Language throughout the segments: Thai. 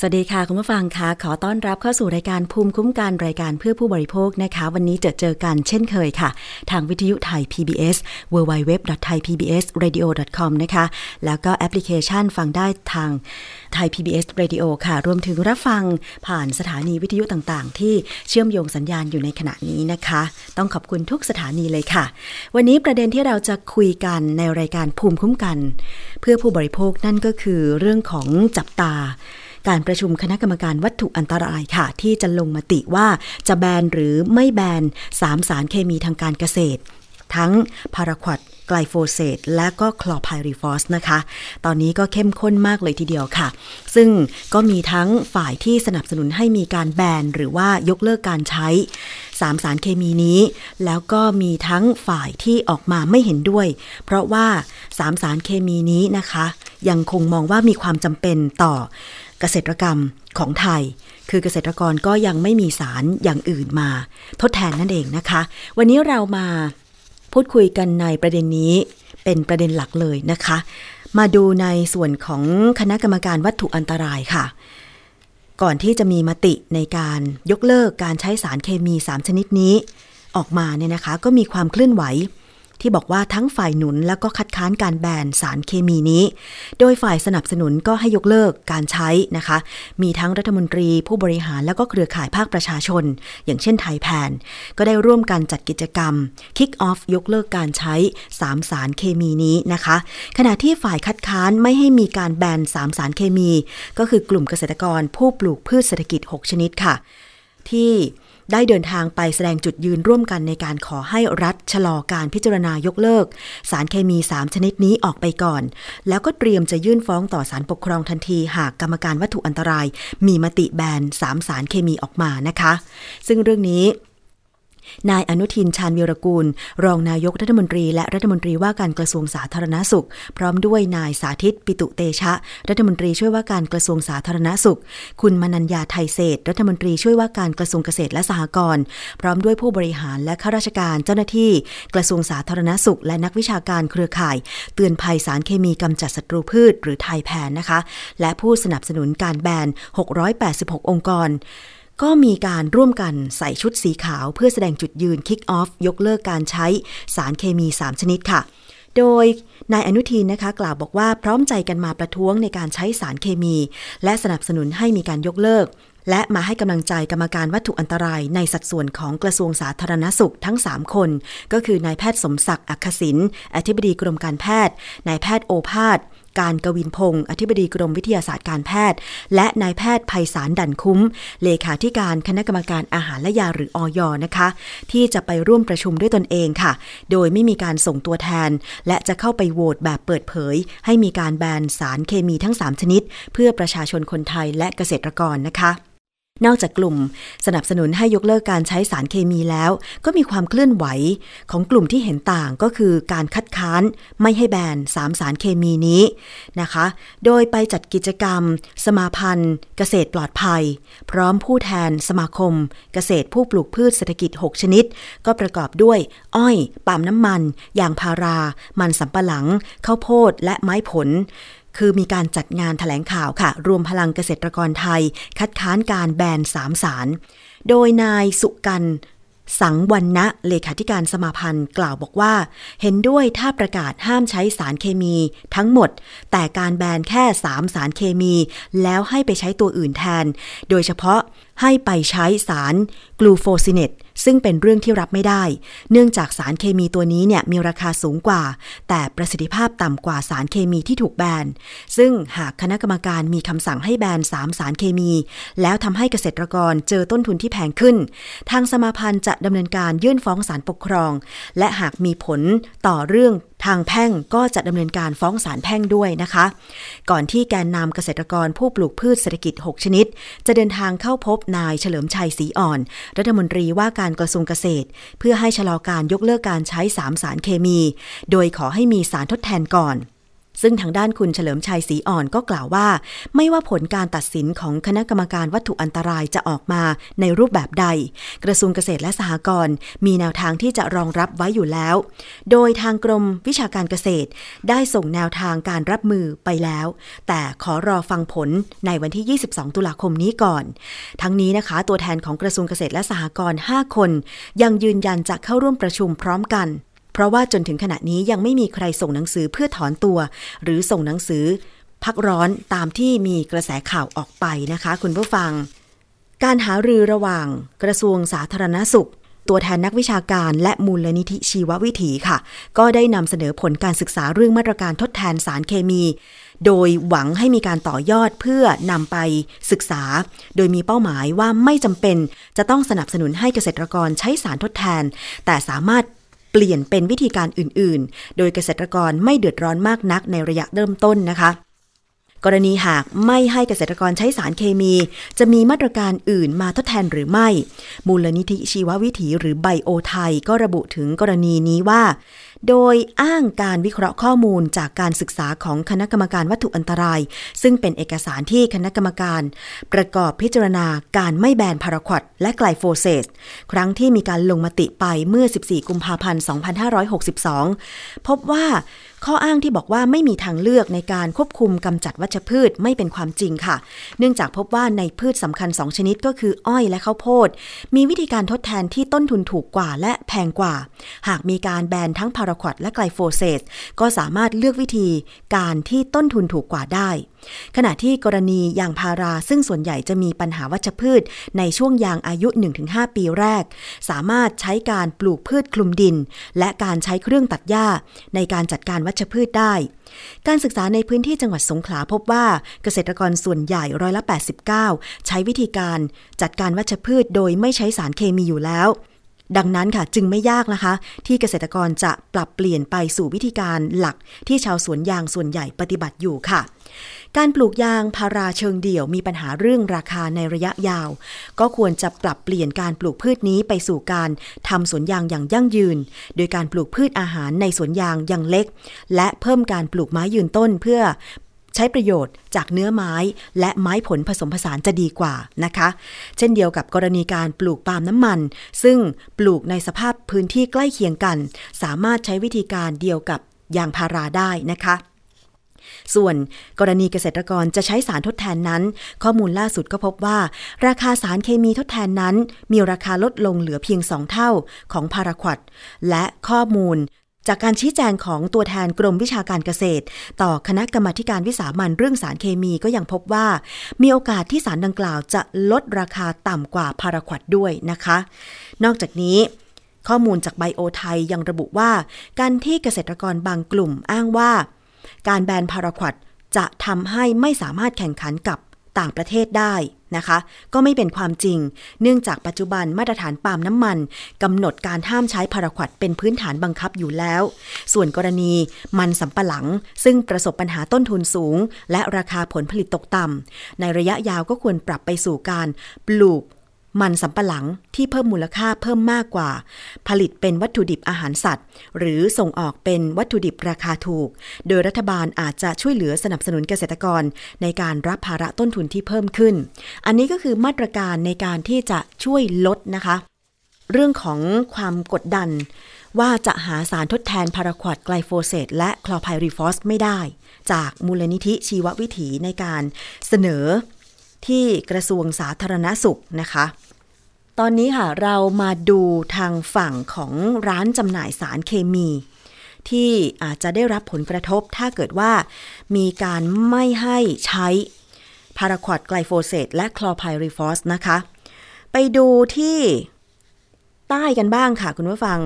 สวัสดีค่ะ คุณผู้ฟังคะขอต้อนรับเข้าสู่รายการภูมิคุ้มกันรายการเพื่อผู้บริโภคนะคะ วันนี้จะเจอกันเช่นเคยค่ะ ทางวิทยุไทย PBS www.thaipbsradio.com นะคะ แล้วก็แอปพลิเคชันฟังได้ทางไทย PBS Radio ค่ะ รวมถึงรับฟังผ่านสถานีวิทยุต่างๆ ที่เชื่อมโยงสัญญาณอยู่ในขณะนี้นะคะ ต้องขอบคุณทุกสถานีเลยค่ะ วันนี้ประเด็นที่เราจะคุยกันในรายการภูมิคุ้มกัน เพื่อผู้บริโภคนั่นก็คือเรื่องของจับตา การประชุมคณะกรรมการวัตถุอันตรายค่ะ ที่จะลงมติว่าจะแบนหรือไม่แบนสามสารเคมีทางการเกษตร ทั้งพาราควดไกลโฟเซตและก็คลอไพริฟอสนะคะ ตอนนี้ก็เข้มข้นมากเลยทีเดียวค่ะ ซึ่งก็มีทั้งฝ่ายที่สนับสนุนให้มีการแบนหรือว่ายกเลิกการใช้สามสารเคมีนี้ แล้วก็มีทั้งฝ่ายที่ออกมาไม่เห็นด้วย เพราะว่าสามสารเคมีนี้นะคะ ยังคงมองว่ามีความจำเป็นต่อ เกษตรกรรมของไทย คือเกษตรกรก็ยังไม่มีสารอย่างอื่นมาทดแทนนั่นเองนะคะ วันนี้เรามาพูดคุยกันในประเด็นนี้เป็นประเด็นหลักเลยนะคะ มาดูในส่วนของคณะกรรมการวัตถุอันตรายค่ะ ก่อนที่จะมีมติในการยกเลิกการใช้สารเคมี 3 ชนิดนี้ ออกมาเนี่ยนะคะก็มีความเคลื่อนไหว ที่บอกว่าทั้งฝ่ายหนุนแล้วก็คัดค้านการแบนสารเคมีนี้ โดยฝ่ายสนับสนุนก็ให้ยกเลิกการใช้นะคะ มีทั้งรัฐมนตรีผู้บริหารแล้วก็เครือข่ายภาคประชาชน อย่างเช่นไทยแพนก็ได้ร่วมกันจัดกิจกรรม Kick Off ยกเลิกการใช้ 3 สารเคมีนี้นะคะ ขณะที่ฝ่ายคัดค้านไม่ให้มีการแบน 3 สารเคมี ก็คือกลุ่มเกษตรกรผู้ปลูกพืชเศรษฐกิจ 6 ชนิดค่ะ ที่ ได้เดินทางไปแสดงจุดยืนร่วมกันในการขอให้รัฐชะลอการพิจารณายกเลิก สารเคมี 3 ชนิดนี้ออกไปก่อน แล้วก็เตรียมจะยื่นฟ้องต่อศาลปกครองทันที หากกรรมการวัตถุอันตราย มีมติแบน 3 สารเคมีออกมานะคะ ซึ่งเรื่องนี้ นายอนุทินชาญวีรกูล รองนายกรัฐมนตรี และรัฐมนตรีว่าการกระทรวงสาธารณสุข พร้อมด้วยนายสาธิตปิตุเตชะ รัฐมนตรีช่วยว่าการกระทรวงสาธารณสุข คุณมนัญญาไทยเศษรัฐมนตรีช่วยว่าการกระทรวงเกษตรและสหกรณ์พร้อมด้วยผู้บริหารและข้าราชการเจ้าหน้าที่ กระทรวงสาธารณสุข และนักวิชาการเครือข่าย เตือนภัยสารเคมีกำจัดศัตรูพืช หรือไทยแพนนะคะ และผู้สนับสนุนการแบน 686 องค์กร ก็มีการร่วมกันใส่ชุดสีขาวเพื่อแสดงจุดยืน Kick Off ยกเลิกการใช้สารเคมี 3 ชนิดค่ะ โดยนายอนุทินนะคะ กล่าวบอกว่าพร้อมใจกันมาประท้วงในการใช้สารเคมี และสนับสนุนให้มีการยกเลิก และมาให้กำลังใจกรรมการวัตถุอันตราย ในสัดส่วนของกระทรวงสาธารณสุขทั้ง 3 คน ก็คือนายแพทย์สมศักดิ์อักขศินอธิบดีกรมการแพทย์นายแพทย์โอภาส การกวินพงศ์อธิบดีกรมวิทยาศาสตร์การแพทย์ และนายแพทย์ภัยสารดันคุ้ม เลขาธิการคณะกรรมการอาหารและยาหรืออยนะคะ ที่จะไปร่วมประชุมด้วยตนเองค่ะ โดยไม่มีการส่งตัวแทน และจะเข้าไปโหวตแบบเปิดเผย ให้มีการแบนสารเคมีทั้ง 3 ชนิด เพื่อประชาชนคนไทยและเกษตรกรนะคะ นอกจากกลุ่มสนับสนุนให้ยกเลิกการใช้สารเคมีแล้ว ก็มีความเคลื่อนไหวของกลุ่มที่เห็นต่างก็คือการคัดค้านไม่ให้แบนสามสารเคมีนี้นะคะ โดยไปจัดกิจกรรม สมาพันธ์ เกษตรปลอดภัย พร้อมผู้แทนสมาคม เกษตรผู้ปลูกพืชเศรษฐกิจ 6 ชนิด ก็ประกอบด้วยอ้อยปาล์มน้ำมันยางพารา มันสำปะหลังข้าวโพดและไม้ผล คือมีการจัดงานถแถลงข่าวค่ะ รวมพลังเกษตรกรไทย คัดค้านการแบนสามสาร โดยนายสุกันสังวันนะเลขาธิการสมาพันธ์กล่าวบอกว่า เห็นด้วยถ้าประกาศห้ามใช้สารเคมีทั้งหมด แต่การแบนแค่ 3 สารเคมี แล้วให้ไปใช้ตัวอื่นแทน โดยเฉพาะให้ไปใช้สารกลูโฟซิเนต ซึ่งเป็นเรื่องที่รับไม่ได้ เนื่องจากสารเคมีตัวนี้เนี่ยมีราคาสูงกว่า แต่ประสิทธิภาพต่ำกว่าสารเคมีที่ถูกแบน ซึ่งหากคณะกรรมการมีคำสั่งให้แบน3สารเคมี แล้วทำให้เกษตรกรเจอต้นทุนที่แพงขึ้น ทางสมาพันธ์จะดำเนินการยื่นฟ้องศาลปกครอง และหากมีผลต่อเรื่อง ทางแพ่งก็จะดำเนินการฟ้องศาลแพ่งด้วยนะคะ ก่อนที่แกนนำเกษตรกรผู้ปลูกพืชเศรษฐกิจ 6 ชนิด จะเดินทางเข้าพบนายเฉลิมชัยศรีอ่อน รัฐมนตรีว่าการกระทรวงเกษตร เพื่อให้ชะลอการยกเลิกการใช้ 3 สารเคมี โดยขอให้มีสารทดแทนก่อน ซึ่งทางด้านคุณเฉลิมชัยศรีอ่อนก็กล่าวว่า ไม่ว่าผลการตัดสินของคณะกรรมการวัตถุอันตรายจะออกมาในรูปแบบใด กระทรวงเกษตรและสหกรณ์มีแนวทางที่จะรองรับไว้อยู่แล้ว โดยทางกรมวิชาการเกษตร ได้ส่งแนวทางการรับมือไปแล้ว แต่ขอรอฟังผลในวันที่ 22 ตุลาคมนี้ก่อน ทั้งนี้นะคะ ตัวแทนของกระทรวงเกษตรและสหกรณ์5คน ยังยืนยันจะเข้าร่วมประชุมพร้อมกัน เพราะว่าจนถึงขณะนี้ยังไม่มีใครส่งหนังสือเพื่อถอนตัว หรือส่งหนังสือ พักร้อนตามที่มีกระแสข่าวออกไปนะคะ คุณผู้ฟัง การหารือระหว่างกระทรวงสาธารณสุข ตัวแทนนักวิชาการและมูลนิธิชีววิถีค่ะ ก็ได้นำเสนอผลการศึกษาเรื่องมาตรการทดแทนสารเคมีโดยหวังให้มีการต่อยอดเพื่อนำไปศึกษา โดยมีเป้าหมายว่าไม่จำเป็นจะต้องสนับสนุนให้เกษตรกรใช้สารทดแทน แต่สามารถ เปลี่ยนเป็นวิธีการอื่น ๆ โดยเกษตรกรไม่เดือดร้อนมากนักในระยะเริ่มต้นนะคะ กรณีหากไม่ให้เกษตรกรใช้สารเคมี จะมีมาตรการอื่นมาทดแทนหรือไม่ มูลนิธิชีววิถีหรือไบโอไทยก็ระบุถึงกรณีนี้ว่า โดยอ้างการวิเคราะห์ข้อมูลจากการศึกษาของคณะกรรมการวัตถุอันตราย ซึ่งเป็นเอกสารที่คณะกรรมการ ประกอบพิจารณาการไม่แบนพาราควอตและไกลโฟเซตครั้งที่มีการลงมติไปเมื่อ 14 กุมภาพันธ์ 2562 พบว่า ข้ออ้างที่บอกว่าไม่มีทางเลือกในการควบคุมกำจัดวัชพืชไม่เป็นความจริงค่ะ เนื่องจากพบว่าในพืชสำคัญ 2 ชนิดก็คืออ้อยและข้าวโพด มีวิธีการทดแทนที่ต้นทุนถูกกว่าและแพงกว่า หากมีการแบนทั้งพาราควอตและไกลโฟเซตก็สามารถเลือกวิธีการที่ต้นทุนถูกกว่าได้ ขณะที่กรณียางพาราซึ่งส่วนใหญ่จะมีปัญหาวัชพืช ในช่วงยางอายุ 1-5 ปีแรก สามารถใช้การปลูกพืชคลุมดิน และการใช้เครื่องตัดหญ้า ในการจัดการวัชพืชได้ การศึกษาในพื้นที่จังหวัดสงขลาพบว่าเกษตรกรส่วนใหญ่ร้อยละ 89 ใช้วิธีการจัดการวัชพืชโดยไม่ใช้สารเคมีอยู่แล้วดังนั้นค่ะจึงไม่ยากนะคะ ที่เกษตรกรจะปรับเปลี่ยนไปสู่วิธีการหลักที่ชาวสวนยางส่วนใหญ่ปฏิบัติอยู่ค่ะ การปลูกยางพาราเชิงเดี่ยวมีปัญหาเรื่องราคาในระยะยาว ก็ควรจะปรับเปลี่ยนการปลูกพืชนี้ไปสู่การทำสวนยางอย่างยั่งยืน โดยการปลูกพืชอาหารในสวนยางอย่างเล็ก และเพิ่มการปลูกไม้ยืนต้นเพื่อใช้ประโยชน์จากเนื้อไม้และไม้ผลผสมผสานจะดีกว่านะคะ เช่นเดียวกับกรณีการปลูกปาล์มน้ำมัน ซึ่งปลูกในสภาพพื้นที่ใกล้เคียงกัน สามารถใช้วิธีการเดียวกับยางพาราได้นะคะ ส่วนกรณีเกษตรกรจะใช้สารทดแทนนั้น ข้อมูลล่าสุดก็พบว่า ราคาสารเคมีทดแทนนั้น มีราคาลดลงเหลือเพียง 2 เท่าของพาราควดและข้อมูลจากการชี้แจงของตัวแทนกรมวิชาการเกษตร ต่อคณะกรรมการวิสามันเรื่องสารเคมีก็ยังพบว่า มีโอกาสที่สารดังกล่าวจะลดราคาต่ำกว่าพาราควดด้วยนะคะ นอกจากนี้ ข้อมูลจากไบโอไทยยังระบุว่า การที่เกษตรกรบางกลุ่มอ้างว่า การแบนพาราควดจะทำให้ไม่สามารถแข่งขันกับต่างประเทศได้นะคะ ก็ไม่เป็นความจริง เนื่องจากปัจจุบันมาตรฐานปาล์มน้ำมันกำหนดการห้ามใช้พาราควดเป็นพื้นฐานบังคับอยู่แล้ว ส่วนกรณีมันสำปะหลัง ซึ่งประสบปัญหาต้นทุนสูง และราคาผลผลิตตกต่ำในระยะยาวก็ควรปรับไปสู่การปลูก มันสำปะหลังที่เพิ่มมูลค่าเพิ่มมากกว่า ผลิตเป็นวัตถุดิบอาหารสัตว์ หรือส่งออกเป็นวัตถุดิบราคาถูก โดยรัฐบาลอาจจะช่วยเหลือสนับสนุนเกษตรกร ในการรับภาระต้นทุนที่เพิ่มขึ้น อันนี้ก็คือมาตรการในการที่จะช่วยลดนะคะ เรื่องของความกดดันว่าจะหาสารทดแทนพาราควอตไกลโฟเซตและคลอร์ไพริฟอสไม่ได้ จากมูลนิธิชีววิถีในการเสนอที่กระทรวงสาธารณสุขนะคะ ตอนนี้ค่ะเรามาดูทางฝั่งของร้านจำหน่ายสารเคมี ที่อาจจะได้รับผลกระทบถ้าเกิดว่ามีการไม่ให้ใช้พาราควอตไกลโฟเซตและคลอร์ไพริฟอสนะคะ ไปดูที่ใต้กันบ้างค่ะคุณผู้ฟัง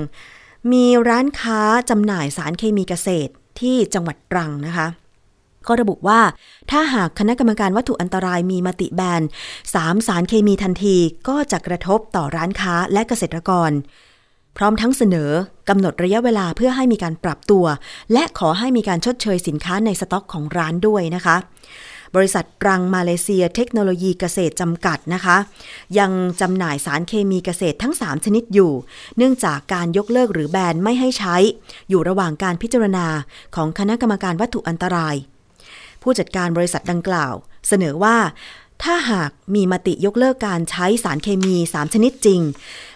มีร้านค้าจำหน่ายสารเคมีเกษตรที่จังหวัดตรังนะคะ ก็ระบุว่า ถ้าหากคณะกรรมการวัตถุอันตรายมีมติแบนสามสารเคมีทันทีก็จะกระทบต่อร้านค้าและเกษตรกร พร้อมทั้งเสนอกำหนดระยะเวลาเพื่อให้มีการปรับตัว และขอให้มีการชดเชยสินค้าในสต็อกของร้านด้วยนะคะบริษัทรังมาเลเซียเทคโนโลยีเกษตรจำกัดนะคะ ยังจำหน่ายสารเคมีเกษตรทั้ง 3 ชนิดอยู่ เนื่องจากการยกเลิกหรือแบนไม่ให้ใช้ อยู่ระหว่างการพิจารณาของคณะกรรมการวัตถุอันตราย ผู้จัดการบริษัทดังกล่าว เสนอว่า ถ้าหากมีมติยกเลิกการใช้สารเคมี 3 ชนิดจริง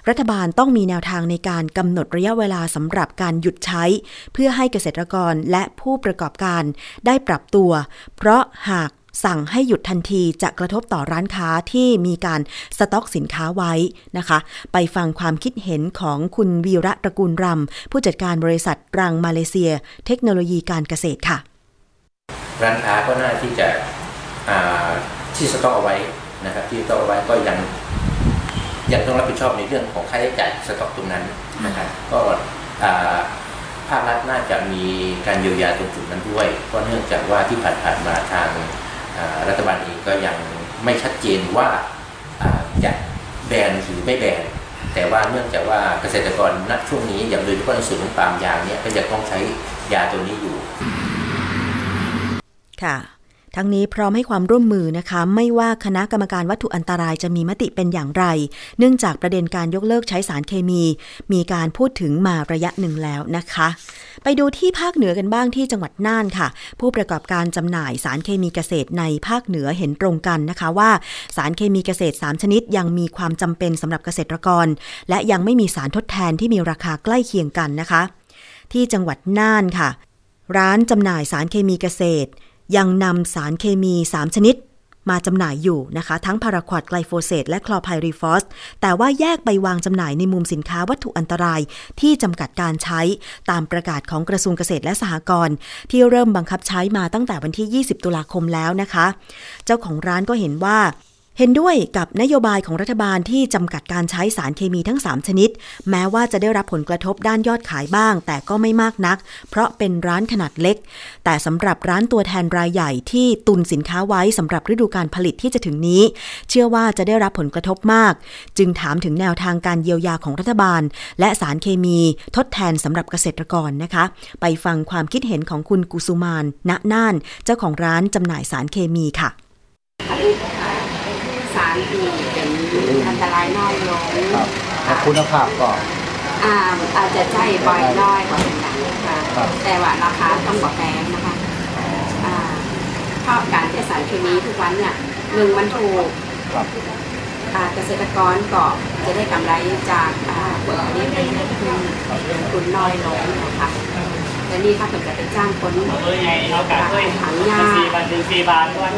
รัฐบาลต้องมีแนวทางในการกำหนดระยะเวลาสำหรับการหยุดใช้ เพื่อให้เกษตรกรและผู้ประกอบการได้ปรับตัว เพราะหากสั่งให้หยุดทันทีจะกระทบต่อร้านค้าที่มีการสต็อกสินค้าไว้นะคะ ไปฟังความคิดเห็นของคุณวีระตระกูลรำผู้จัดการบริษัทรังมาเลเซีย เทคโนโลยีการเกษตรค่ะ ร้านค้าก็น่าที่จะที่สต็อกเอาไว้นะครับ ที่สต็อกเอาไว้ก็ยังยังต้องรับผิดชอบในเรื่องของค่าใช้จ่ายสต็อกตรงนั้นนะครับก็ภาครัฐน่าจะมีการเยียวยาตรงจุดนั้นด้วยเพราะเนื่องจากว่าที่ผ่านๆมาทางรัฐบาลเองก็ยังไม่ชัดเจนว่าจะแบนหรือไม่แบนแต่ว่าเนื่องจากว่าเกษตรกรณช่วงนี้อย่างโดยเฉพาะในส่วนของปาล์มยางเนี่ยก็ยังต้องใช้ยาตัวนี้อยู่ ค่ะ ทั้งนี้พร้อมให้ความร่วมมือนะคะ ไม่ว่าคณะกรรมการวัตถุอันตรายจะมีมติเป็นอย่างไร เนื่องจากประเด็นการยกเลิกใช้สารเคมี มีการพูดถึงมาระยะหนึ่งแล้วนะคะ ไปดูที่ภาคเหนือกันบ้างที่จังหวัดน่านค่ะ ผู้ประกอบการจำหน่ายสารเคมีเกษตรในภาคเหนือเห็นตรงกันนะคะว่า สารเคมีเกษตร 3 ชนิดยังมีความจำเป็นสำหรับเกษตรกร และยังไม่มีสารทดแทนที่มีราคาใกล้เคียงกันนะคะ ที่จังหวัดน่านค่ะร้านจำหน่ายสารเคมีเกษตร ยังนำสารเคมี 3 ชนิดมาจำหน่ายอยู่นะคะ ทั้งพาราควอตไกลโฟเซตและคลอร์ไพริฟอสแต่ว่าแยกไปวางจำหน่ายในมุมสินค้าวัตถุอันตรายที่จำกัดการใช้ตามประกาศของกระทรวงเกษตรและสหกรณ์ที่เริ่มบังคับใช้มาตั้งแต่วันที่ 20 ตุลาคมแล้วนะคะ เจ้าของร้านก็เห็นว่า เห็นด้วยกับนโยบายของรัฐบาลที่จำกัดการใช้สารเคมีทั้ง 3 ชนิด แม้ว่าจะได้รับผลกระทบด้านยอดขายบ้าง แต่ก็ไม่มากนัก เพราะเป็นร้านขนาดเล็ก แต่สำหรับร้านตัวแทนรายใหญ่ที่ตุนสินค้าไว้สำหรับฤดูการผลิตที่จะถึงนี้ เชื่อว่าจะได้รับผลกระทบมาก จึงถามถึงแนวทางการเยียวยาของรัฐบาล และสารเคมีทดแทนสำหรับเกษตรกรนะคะ ไปฟังความคิดเห็นของคุณกุสุมานณน่าน เจ้าของร้านจำหน่ายสารเคมีค่ะารดีเป็นอันตรายน้อยลงครับแล้วคุณภาพก็อ่าอาจจะใช้บ่อยน้อยกว่าเป็นอย่างค่ะครับแต่ว่าราคาต้องบอกแพงนะคะอ่าเพราะการใช้สารเคมีทุกวันเนี่ยหนึ่งมันถูกครับอ่าเกษตรกรก็จะได้กำไรจากอ่าผลผลิตในทุนทุนน้อยลงนะคะ แต่นี่ถ้าเกิดจะไปจ้างคนเบอร์ใหญ่เอากาด้วยถังยาสี่บาทถึงสี่บาททุกวัน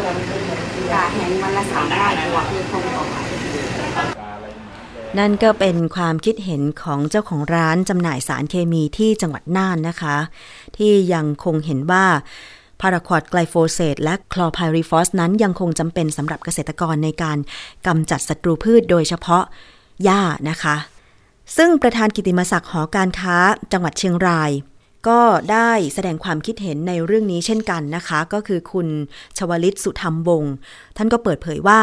กาแหงวันละสามร้อยบวกคือคงต่อไปนั่นก็เป็นความคิดเห็นของเจ้าของร้านจำหน่ายสารเคมีที่จังหวัดน่านนะคะ ที่ยังคงเห็นว่าพาราควอดไกลโฟเสตและคลอไพริฟอสนั้นยังคงจำเป็นสำหรับเกษตรกรในการกำจัดศัตรูพืชโดยเฉพาะหญ้านะคะ ซึ่งประธานกิติมศักดิ์หอการค้า จังหวัดเชียงราย ก็ได้แสดงความคิดเห็นในเรื่องนี้เช่นกันนะคะ ก็คือคุณชวลิตสุธรรมวงศ์ท่านก็เปิดเผยว่า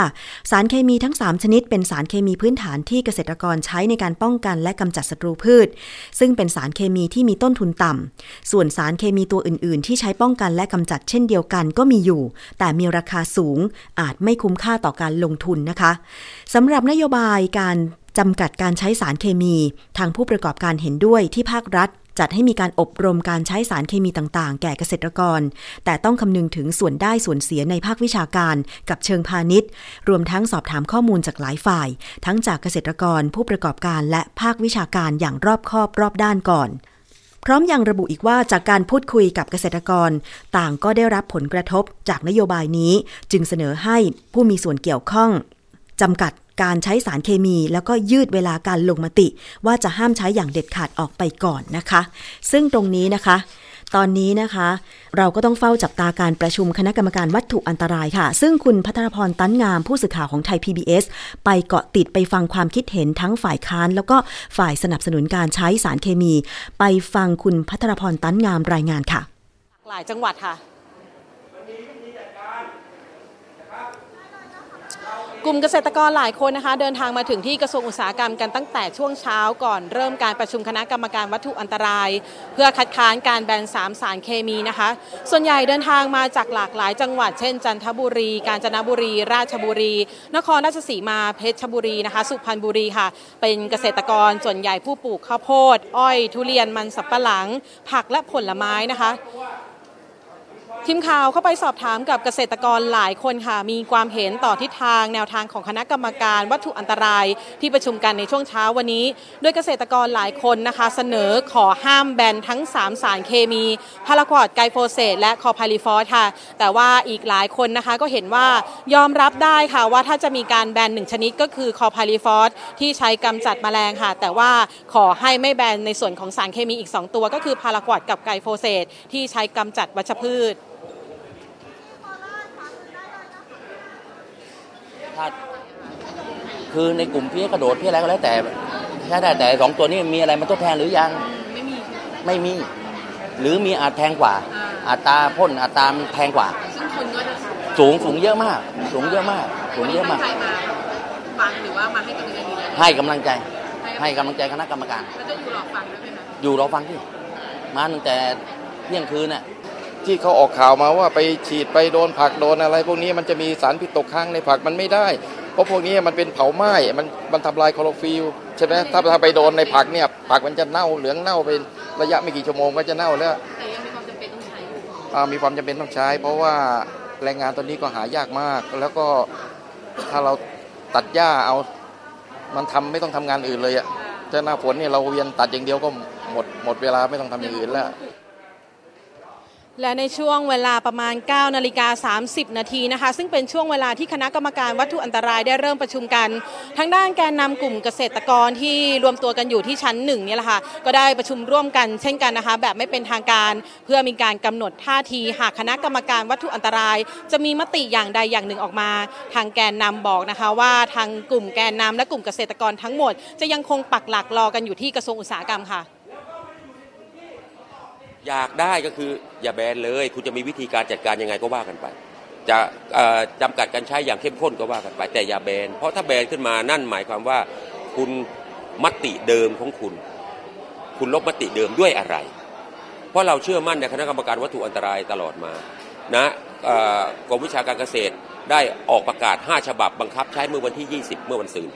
สารเคมีทั้ง 3 ชนิด เป็นสารเคมีพื้นฐานที่เกษตรกรใช้ในการป้องกันและกำจัดศัตรูพืช ซึ่งเป็นสารเคมีที่มีต้นทุนต่ำส่วนสารเคมีตัวอื่น ๆ ที่ใช้ป้องกันและกำจัดเช่นเดียวกันก็มีอยู่ แต่มีราคาสูงอาจไม่คุ้มค่าต่อการลงทุนนะคะสำหรับนโยบายการจำกัดการใช้สารเคมี ทางผู้ประกอบการเห็นด้วยที่ภาครัฐ จัดให้มีการอบรมการใช้สารเคมีต่างๆ แก่เกษตรกร แต่ต้องคำนึงถึงส่วนได้ส่วนเสียในภาควิชาการกับเชิงพาณิชย์ รวมทั้งสอบถามข้อมูลจากหลายฝ่าย ทั้งจากเกษตรกรผู้ประกอบการและภาควิชาการอย่างรอบคอบรอบด้านก่อนพร้อมยังระบุอีกว่าจากการพูดคุยกับเกษตรกร ต่างก็ได้รับผลกระทบจากนโยบายนี้ จึงเสนอให้ผู้มีส่วนเกี่ยวข้องจำกัด การใช้สารเคมี แล้วก็ยืดเวลาการลงมติ ว่าจะห้ามใช้อย่างเด็ดขาดออกไปก่อนนะคะ ซึ่งตรงนี้นะคะ ตอนนี้นะคะ เราก็ต้องเฝ้าจับตาการประชุมคณะกรรมการวัตถุอันตรายค่ะ ซึ่งคุณพัทรพรตั้นงามผู้สื่อข่าวของไทย PBS ไปเกาะติดไปฟังความคิดเห็นทั้งฝ่ายค้าน แล้วก็ฝ่ายสนับสนุนการใช้สารเคมี ไปฟังคุณพัทรพรตั้นงามรายงานค่ะ หลายจังหวัดค่ะ กลุ่มเกษตรกรหลายคนนะคะ เดินทางมาถึงที่กระทรวงอุตสาหกรรมกันตั้งแต่ช่วงเช้าก่อนเริ่มการประชุมคณะกรรมการวัตถุอันตราย เพื่อคัดค้านการแบนสามสารเคมีนะคะ ส่วนใหญ่เดินทางมาจากหลากหลายจังหวัดเช่น จันทบุรี กาญจนบุรี ราชบุรี นครราชสีมาเพชรบุรีนะคะ สุพรรณบุรีค่ะ เป็นเกษตรกรส่วนใหญ่ผู้ปลูกข้าวโพด อ้อย ทุเรียนมันสับปะหลัง ผักและผลไม้นะคะ ทีมข่าวเข้าไปสอบถามกับเกษตรกรหลายคนค่ะ มีความเห็นต่อทิศทางแนวทางของคณะกรรมการวัตถุอันตรายที่ประชุมกันในช่วงเช้าวันนี้ โดยเกษตรกรหลายคนนะคะ เสนอขอห้ามแบนทั้ง 3 สารเคมีพาราควอตไกลโฟเซตและคลอร์ไพริฟอสค่ะ แต่ว่าอีกหลายคนนะคะก็เห็นว่ายอมรับได้ค่ะว่าถ้าจะมีการแบนหนึ่งชนิดก็คือคลอร์ไพริฟอสที่ใช้กำจัดแมลงค่ะ แต่ว่าขอให้ไม่แบนในส่วนของสารเคมีอีก 2 ตัว ก็คือพาราควอตกับไกลโฟเซตที่ใช้กำจัดวัชพืช ถ้าคือในกลุ่มพี่กระโดดพี่อะไรก็แล้วแต่ใช่ได้แต่สองตัวนี้มีอะไรมาทดแทนหรือยังไม่มีไม่มี หรือมีอาจแทงกว่าอัตราพ่นอัตราแทงกว่า สูงสูงเยอะมาก สูงเยอะมาก สูงเยอะมากฟังหรือว่ามาให้กำลังใจให้กำลังใจ ให้กำลังใจคณะกรรมการแล้วจะอยู่รอฟังด้วยไหมอยู่รอฟังที่มาตั้งแต่เที่ยงคืนน่ะ ที่เขาออกข่าวมาว่าไปฉีดไปโดนผักโดนอะไร พวกนี้มันจะมีสารพิษตกค้างในผักมันไม่ได้ เพราะพวกนี้มันเป็นเผาไหม้มันมันทำลายคลอโรฟิลใช่ไหมถ้าถ้าไปโดนในผักเนี่ยผักมันจะเน่าเหลืองเน่าไประยะไม่กี่ชั่วโมงก็จะเน่าแล้วแต่ยังมีความจำเป็นต้องใช้มีความจำเป็นต้องใช้ เพราะว่าแรงงานตอนนี้ก็หายากมาก แล้วก็ถ้าเราตัดหญ้าเอามันทำไม่ต้องทำงานอื่นเลยอะจะหน้าฝนเนี่ยเราเวียนตัดอย่างเดียวก็หมดหมดเวลาไม่ต้องทำอย่างอื่นแล้ว และในช่วงเวลาประมาณ 9 นาฬิกา 30 นาทีนะคะ ซึ่งเป็นช่วงเวลาที่คณะกรรมการวัตถุอันตรายได้เริ่มประชุมกัน ทางด้านแกนนำกลุ่มเกษตรกรที่รวมตัวกันอยู่ที่ชั้นหนึ่งนี่แหละค่ะ ก็ได้ประชุมร่วมกันเช่นกันนะคะ แบบไม่เป็นทางการ เพื่อมีการกำหนดท่าที หากคณะกรรมการวัตถุอันตราย จะมีมติอย่างใดอย่างหนึ่งออกมา ทางแกนนำบอกนะคะว่าทางกลุ่มแกนนำและกลุ่มเกษตรกรทั้งหมด จะยังคงปักหลักรอกันอยู่ที่กระทรวงอุตสาหกรรมค่ะ อยากได้ก็คืออย่าแบนเลย คุณจะมีวิธีการจัดการยังไงก็ว่ากันไป จะจำกัดการใช้อย่างเข้มข้นก็ว่ากันไป แต่อย่าแบน เพราะถ้าแบนขึ้นมานั่นหมายความว่าคุณมติเดิมของคุณ คุณลบมติเดิมด้วยอะไร เพราะเราเชื่อมั่นในคณะกรรมการวัตถุอันตรายตลอดมานะกรมวิชาการเกษตรได้ออกประกาศ 5 ฉบับบังคับใช้เมื่อวันที่ 20 เมื่อวันศุกร์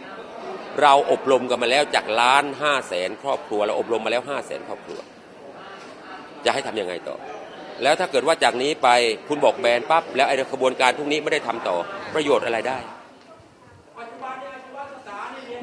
เราอบรมกันมาแล้วจากล้านห้าแสนครอบครัว เราอบรมมาแล้วห้าแสนครอบครัว จะให้ทํำยังไงต่อ แล้วถ้าเกิดว่าจากนี้ไปคุณบอกแบนปั๊บแล้วไอ้ขบวนการพวกนี้ไม่ได้ทำต่อประโยชน์อะไรได้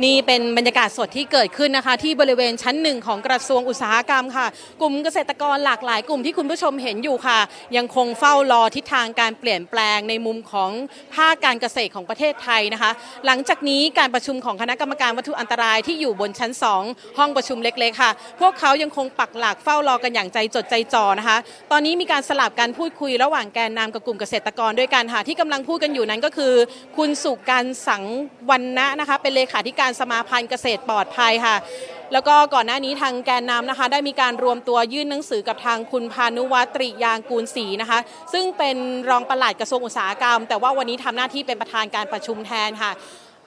นี่เป็นบรรยากาศสดที่เกิดขึ้นนะคะ ที่บริเวณชั้นหนึ่งของกระทรวงอุตสาหกรรมค่ะ กลุ่มเกษตรกรหลากหลายกลุ่มที่คุณผู้ชมเห็นอยู่ค่ะ ยังคงเฝ้ารอทิศทางการเปลี่ยนแปลงในมุมของภาคการเกษตรของประเทศไทยนะคะ หลังจากนี้การประชุมของคณะกรรมการวัตถุอันตรายที่อยู่บนชั้น 2 ห้องประชุมเล็กๆค่ะ พวกเขายังคงปักหลักเฝ้ารอกันอย่างใจจดใจจ่อนะคะ ตอนนี้มีการสลับการพูดคุยระหว่างแกนนำกับกลุ่มเกษตรกรด้วยกันค่ะที่กำลังพูดกันอยู่นั้นก็คือ คุณสุการสังวันนะนะคะเป็นเลขาธิการการสมาพันธ์เกษตรปลอดภัยค่ะ แล้วก็ก่อนหน้านี้ทางแกนนำนะคะ ได้มีการรวมตัวยื่นหนังสือกับทางคุณพานุวัตริยางกูลศรีนะคะ ซึ่งเป็นรองปลัดกระทรวงอุตสาหกรรม แต่ว่าวันนี้ทำหน้าที่เป็นประธานการประชุมแทนค่ะ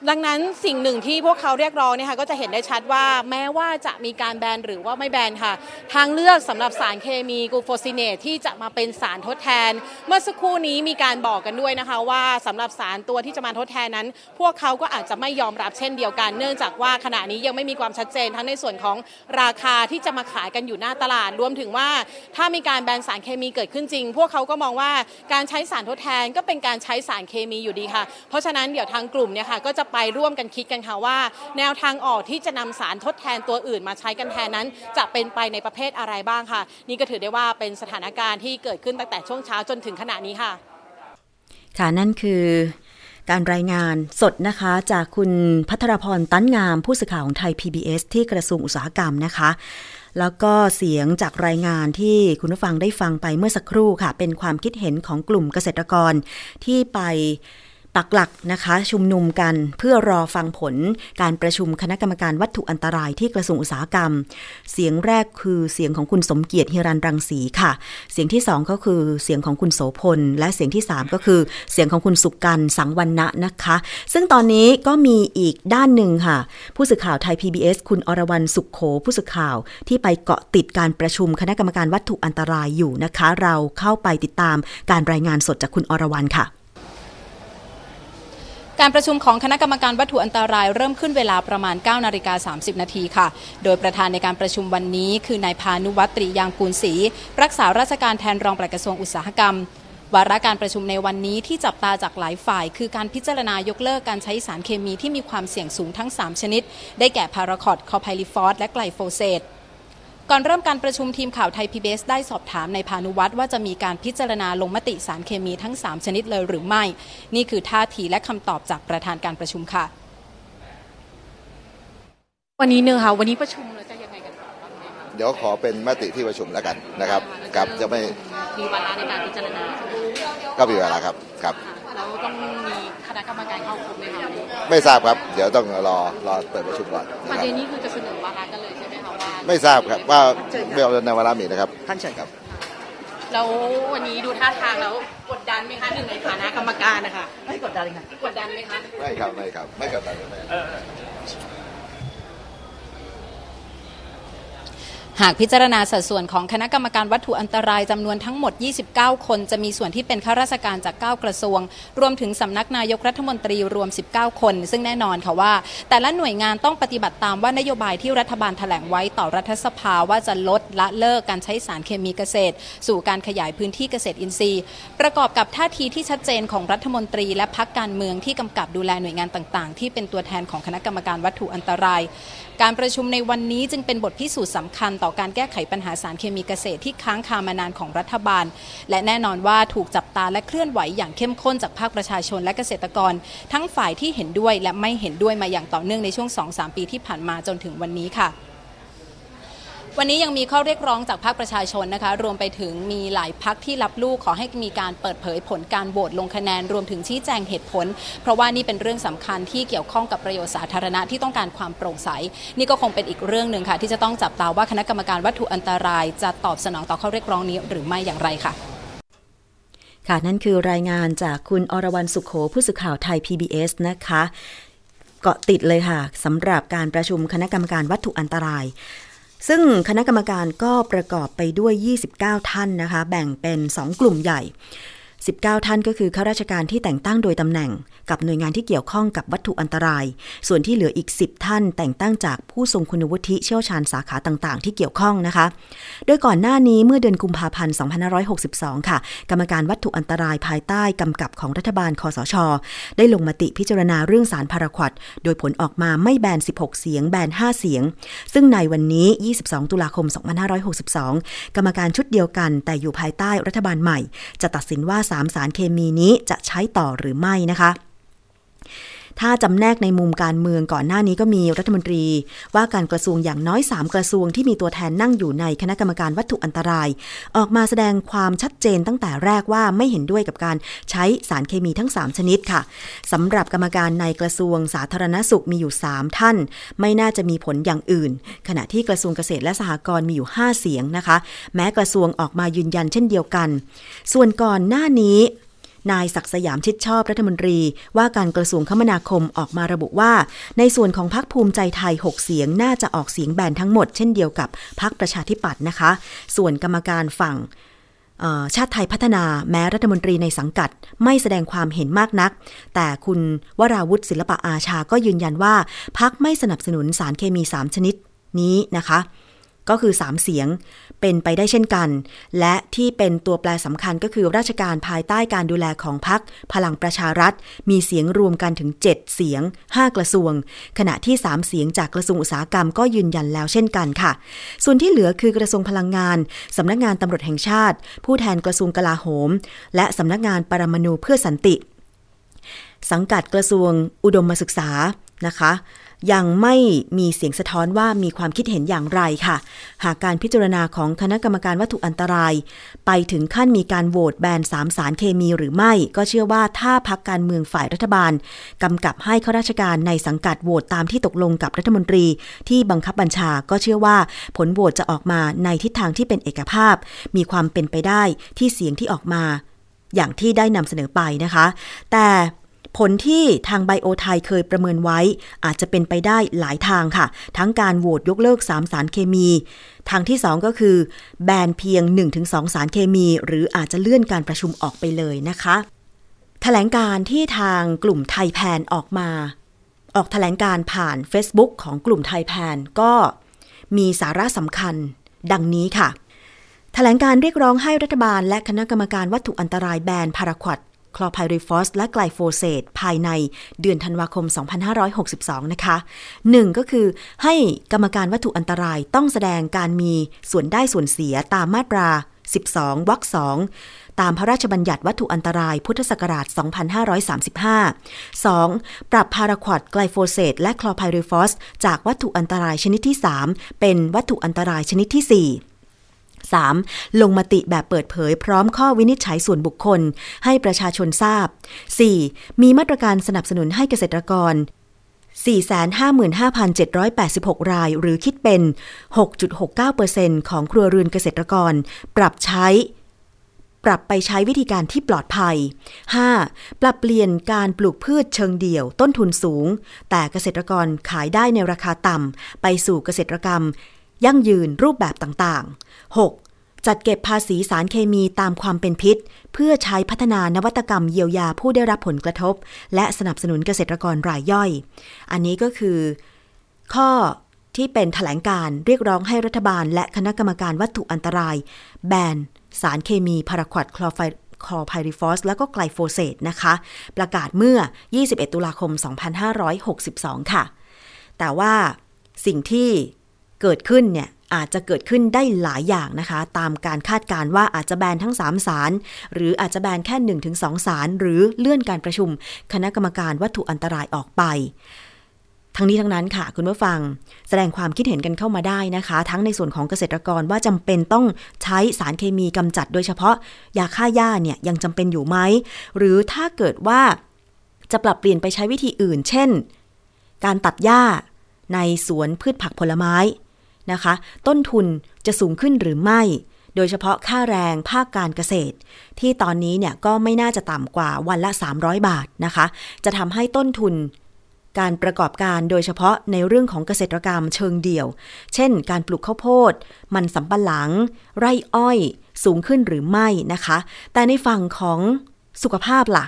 ดังนั้นสิ่งหนึ่งที่พวกเขาเรียกร้องเนี่ยค่ะก็จะเห็นได้ชัดว่าแม้ว่าจะมีการแบนหรือว่าไม่แบนค่ะ ทางเลือกสำหรับสารเคมีกูโฟซิเนตที่จะมาเป็นสารทดแทน เมื่อสักครู่นี้มีการบอกกันด้วยนะคะ ว่าสำหรับสารตัวที่จะมาทดแทนนั้น พวกเขาก็อาจจะไม่ยอมรับเช่นเดียวกัน เนื่องจากว่าขณะนี้ยังไม่มีความชัดเจนทั้งในส่วนของราคาที่จะมาขายกันอยู่หน้าตลาดรวมถึงว่า ถ้ามีการแบนสารเคมีเกิดขึ้นจริง พวกเขาก็มองว่าการใช้สารทดแทนก็เป็นการใช้สารเคมีอยู่ดีค่ะ เพราะฉะนั้นเดี๋ยวทางกลุ่มเนี่ยค่ะก็จะไปร่วมกันคิดกันค่ะว่า แนวทางออกที่จะนำสารทดแทนตัวอื่นมาใช้กันแทนนั้น จะเป็นไปในประเภทอะไรบ้างค่ะ นี่ก็ถือได้ว่าเป็นสถานการณ์ที่เกิดขึ้นตั้งแต่ช่วงเช้าจนถึงขณะนี้ค่ะ ค่ะนั่นคือการรายงานสดนะคะจากคุณพัทรพรตั้นงามผู้สื่อข่าวของไทย PBS ที่กระทรวงอุตสาหกรรมนะคะ แล้วก็เสียงจากรายงานที่คุณผู้ฟังได้ฟังไปเมื่อสักครู่ค่ะ เป็นความคิดเห็นของกลุ่มเกษตรกรที่ไป ปักหลักนะคะชุมนุมกันเพื่อรอฟังผลการประชุมคณะกรรมการวัตถุอันตรายที่กระทรวงอุตสาหกรรม เสียงแรกคือเสียงของคุณสมเกียรติฮิรันรังสีค่ะ เสียงที่สองก็คือเสียงของคุณโสพล และเสียงที่สามก็คือเสียงของคุณสุกันสังวันณะนะคะ ซึ่งตอนนี้ก็มีอีกด้านหนึ่งค่ะ ผู้สื่อข่าวไทย PBS คุณอรวรันสุขโข ผู้สื่อข่าวที่ไปเกาะติดการประชุมคณะกรรมการวัตถุอันตรายอยู่นะคะ เราเข้าไปติดตามการรายงานสดจากคุณอรวรรณค่ะ การประชุมของคณะกรรมการวัตถุอันตราย เริ่มขึ้นเวลาประมาณ 9 นาฬิกา 30 นาทีค่ะ โดยประธานในการประชุมวันนี้คือนายภานุวัฒน์ ตริยางกูรศรีรักษาราชการแทนรองปลัดกระทรวงอุตสาหกรรมวาระการประชุมในวันนี้ที่จับตาจากหลายฝ่าย คือการพิจารณายกเลิกการใช้สารเคมีที่มีความเสี่ยงสูงทั้ง 3 ชนิด ได้แก่พาราควอตคลอร์ไพริฟอสและไกลโฟเซต ก่อนเริ่มการประชุมทีมข่าวไทย PBS ได้สอบถามในพานุวัตรว่าจะมีการพิจารณาลงมติสารเคมีทั้ง 3 ชนิดเลยหรือไม่ นี่คือท่าทีและคำตอบจากประธานการประชุมค่ะ วันนี้เนื้อค่ะวันนี้ประชุมเราจะยังไงกันต่อบ้างไหมคะเดี๋ยวขอเป็นมติที่ประชุมแล้วกันนะครับครับจะไม่มีวาระในการพิจารณาใช่ไหมก็มีเวลาครับครับแล้วต้องมีคณะกรรมการเข้าครบไหมคะไม่ทราบครับ เดี๋ยวต้องรอรอเปิดประชุมก่อนปนะระครับเด็นนี้คือจะเสนอวาระกันเลยใช่ ไหมคะว่าไม่ทราบครับว่าเรื่องในวาระมีนะครับ ท่านเชิญครับ แล้ววันนี้ดูท่าทางแล้วกดดันไหมคะหนึ่งในฐานะกรรมการนะคะไม่กดดันเลยค่ะกดดันไหมคะ ไม่ครับ ไม่ครับ ไม่กับตันไม่ หากพิจารณาสัดส่วนของคณะกรรมการวัตถุอันตรายจำนวนทั้งหมด 29 คนจะมีส่วนที่เป็นข้าราชการจาก 9 กระทรวง รวมถึงสำนักนายกรัฐมนตรีรวม 19 คน ซึ่งแน่นอนค่ะว่า แต่ละหน่วยงานต้องปฏิบัติตามว่านโยบายที่รัฐบาลแถลงไว้ต่อรัฐสภาว่าจะลดละเลิกการใช้สารเคมีเกษตร สู่การขยายพื้นที่เกษตรอินทรีย์ ประกอบกับท่าทีที่ชัดเจนของรัฐมนตรี และพักการเมืองที่กำกับดูแลหน่วยงานต่าง ๆ ที่เป็นตัวแทนของคณะกรรมการวัตถุอันตราย การประชุมในวันนี้จึงเป็นบทพิสูจน์สำคัญต่อการแก้ไขปัญหาสารเคมีเกษตรที่ค้างคามานานของรัฐบาล และแน่นอนว่าถูกจับตาและเคลื่อนไหวอย่างเข้มข้นจากภาคประชาชนและเกษตรกร ทั้งฝ่ายที่เห็นด้วยและไม่เห็นด้วยมาอย่างต่อเนื่องในช่วง 2-3 ปีที่ผ่านมาจนถึงวันนี้ค่ะ วันนี้ยังมีข้อเรียกร้องจากภาคประชาชนนะคะ รวมไปถึงมีหลายพักที่รับลูกขอให้มีการเปิดเผยผลการโหวตลงคะแนน รวมถึงชี้แจงเหตุผล เพราะว่านี่เป็นเรื่องสำคัญที่เกี่ยวข้องกับประโยชน์สาธารณะที่ต้องการความโปร่งใส นี่ก็คงเป็นอีกเรื่องหนึ่งค่ะ ที่จะต้องจับตาว่าคณะกรรมการวัตถุอันตราย จะตอบสนองต่อข้อเรียกร้องนี้หรือไม่อย่างไรค่ะค่ะนั่นคือรายงานจากคุณอรวรันสุขโขผู้สื่อข่าวไทย PBS นะคะ เกาะติดเลยค่ะสำหรับการประชุมคณะกรรมการวัตถุอันตราย ซึ่งคณะกรรมการก็ประกอบไปด้วย 29 ท่านนะคะ แบ่งเป็น 2 กลุ่มใหญ่ 19 ท่านก็คือข้าราชการที่แต่งตั้งโดยตำแหน่ง กับหน่วยงานที่เกี่ยวข้องกับวัตถุอันตราย ส่วนที่เหลืออีก 10 ท่าน แต่งตั้งจากผู้ทรงคุณวุฒิเชี่ยวชาญสาขาต่างๆ ที่เกี่ยวข้องนะคะ โดยก่อนหน้านี้เมื่อเดือนกุมภาพันธ์ 2562 ค่ะ กรรมการวัตถุอันตรายภายใต้กำกับของรัฐบาลคอสช ได้ลงมติพิจารณาเรื่องสารพาราควดโดยผลออกมาไม่แบน 16 เสียง แบน 5 เสียง ซึ่งในวันนี้ 22 ตุลาคม 2562 กรรมการชุดเดียวกัน แต่อยู่ภายใต้รัฐบาลใหม่ จะตัดสินว่า3 สารเคมีนี้จะใช้ต่อหรือไม่นะคะ ถ้าจำแนกในมุมการเมืองก่อนหน้านี้ก็มีรัฐมนตรี ว่าการกระทรวงอย่างน้อย 3 กระทรวงที่มีตัวแทนนั่งอยู่ในคณะกรรมการวัตถุอันตราย ออกมาแสดงความชัดเจนตั้งแต่แรกว่าไม่เห็นด้วยกับการใช้สารเคมีทั้ง 3 ชนิดค่ะสำหรับกรรมการในกระทรวงสาธารณสุขมีอยู่ 3 ท่าน ไม่น่าจะมีผลอย่างอื่น ขณะที่กระทรวงเกษตรและสหกรณ์มีอยู่ 5 เสียงนะคะ แม้กระทรวงออกมายืนยันเช่นเดียวกัน ส่วนก่อนหน้านี้ นายศักสยามชิดชอบรัฐมนตรี ว่าการกระทรวงคมนาคมออกมาระบุว่า ในส่วนของพักภูมิใจไทย 6 เสียงน่าจะออกเสียงแบนทั้งหมดเช่นเดียวกับพักประชาธิปัตย์นะคะ ส่วนกรรมการฝั่งชาติไทยพัฒนาแม้รัฐมนตรีในสังกัดไม่แสดงความเห็นมากนัก แต่คุณวราวุฒิศิลปะอาชาก็ยืนยันว่าพักไม่สนับสนุนสารเคมี 3 ชนิดนี้นะคะ ก็คือ 3 เสียงเป็นไปได้เช่นกัน และที่เป็นตัวแปรสำคัญก็คือราชการภายใต้การดูแลของพักพลังประชารัฐ มีเสียงรวมกันถึง 7 เสียง 5 กระทรวง ขณะที่ 3 เสียงจากกระทรวงอุตสาหกรรมก็ยืนยันแล้วเช่นกันค่ะ ส่วนที่เหลือคือกระทรวงพลังงานสำนักงานตำรวจแห่งชาติ ผู้แทนกระทรวงกลาโหม และสำนักงานปรมาณูเพื่อสันติ สังกัดกระทรวงอุดมศึกษานะคะ ยังไม่มีเสียงสะท้อนว่ามีความคิดเห็นอย่างไรค่ะ หากการพิจารณาของคณะกรรมการวัตถุอันตราย ไปถึงขั้นมีการโหวตแบนสามสารเคมีหรือไม่ ก็เชื่อว่าถ้าพักการเมืองฝ่ายรัฐบาลกำกับให้ข้าราชการในสังกัดโหวตตามที่ตกลงกับรัฐมนตรี ที่บังคับบัญชาก็เชื่อว่า ผลโหวตจะออกมาในทิศทางที่เป็นเอกภาพ มีความเป็นไปได้ที่เสียงที่ออกมาอย่างที่ได้นำเสนอไปนะคะ แต่ ผลที่ทางไบโอไทยเคยประเมินไว้ อาจจะเป็นไปได้หลายทางค่ะ ทั้งการโหวตยกเลิก 3 สารเคมี ทางที่ 2 ก็คือ แบนเพียง 1-2 สารเคมี หรืออาจจะเลื่อนการประชุมออกไปเลยนะคะแถลงการณ์ที่ทางกลุ่มไทยแพนออกมา ออกแถลงการณ์ผ่าน Facebook ของกลุ่มไทยแพนก็มีสาระสำคัญดังนี้ค่ะแถลงการณ์เรียกร้องให้รัฐบาลและคณะกรรมการวัตถุอันตรายแบนพาราควอต คลอร์ไพริฟอสและไกลโฟเซตภายในเดือนธันวาคม 2562 นะคะ 1. ก็คือให้กรรมการวัตถุอันตรายต้องแสดงการมีส่วนได้ส่วนเสียตามมาตรา 12 วรรค 2 ตามพระราชบัญญัติวัตถุอันตรายพุทธศักราช 2535 2. ปรับพาราควอดไกลโฟเซตและคลอไพริฟอสจากวัตถุอันตรายชนิดที่ 3 เป็นวัตถุอันตรายชนิดที่ 4 3. ลงมติแบบเปิดเผยพร้อมข้อวินิจฉัยส่วนบุคคล ให้ประชาชนทราบ 4. มีมาตรการสนับสนุนให้เกษตรกร 455,786 ราย หรือคิดเป็น 6.69%ของครัวเรือนเกษตรกร ปรับใช้ ปรับไปใช้วิธีการที่ปลอดภัย 5. ปรับเปลี่ยนการปลูกพืชเชิงเดี่ยว ต้นทุนสูง แต่เกษตรกรขายได้ในราคาต่ำ ไปสู่เกษตรกรรม ยั่งยืนรูปแบบต่างๆ 6. จัดเก็บภาษีสารเคมีตามความเป็นพิษ เพื่อใช้พัฒนานวัตกรรมเยียวยาผู้ได้รับผลกระทบ และสนับสนุนเกษตรกรรายย่อย อันนี้ก็คือ ข้อที่เป็นถแถลงการเรียกร้องให้รัฐบาล และคณะกรรมการวัตถุอันตราย แบนสารเคมีพาราควดคลอไฟคลอไพริฟอส แล้วก็ไกลโฟเซตนะคะ ประกาศเมื่อ 21 ตุลาคม 2562 ค่ะ แต่ว่าสิ่งที่ เกิดขึ้นเนี่ยอาจจะเกิดขึ้นได้หลายอย่างนะคะ ตามการคาดการว่าอาจจะแบนทั้ง 3 สาร หรืออาจจะแบนแค่ 1-2 สาร หรือเลื่อนการประชุม คณะกรรมการวัตถุอันตรายออกไป ทั้งนี้ทั้งนั้นค่ะ คุณผู้ฟัง แสดงความคิดเห็นกันเข้ามาได้นะคะ ทั้งในส่วนของเกษตรกรว่าจำเป็นต้องใช้สารเคมีกำจัดโดยเฉพาะยาฆ่าหญ้าเนี่ยยังจำเป็นอยู่ไหมหรือถ้าเกิดว่าจะปรับเปลี่ยนไปใช้วิธีอื่น เช่น การตัดหญ้าในสวนพืชผักผลไม้ นะคะ ต้นทุนจะสูงขึ้นหรือไม่ โดยเฉพาะค่าแรงภาคการเกษตร ที่ตอนนี้เนี่ยก็ไม่น่าจะต่ำกว่าวันละ 300 บาทนะคะ จะทำให้ต้นทุนการประกอบการโดยเฉพาะในเรื่องของเกษตรกรรมเชิงเดี่ยว เช่น การปลูกข้าวโพด มันสำปะหลัง ไร่อ้อย สูงขึ้นหรือไม่นะคะ แต่ในฝั่งของสุขภาพละ่ะ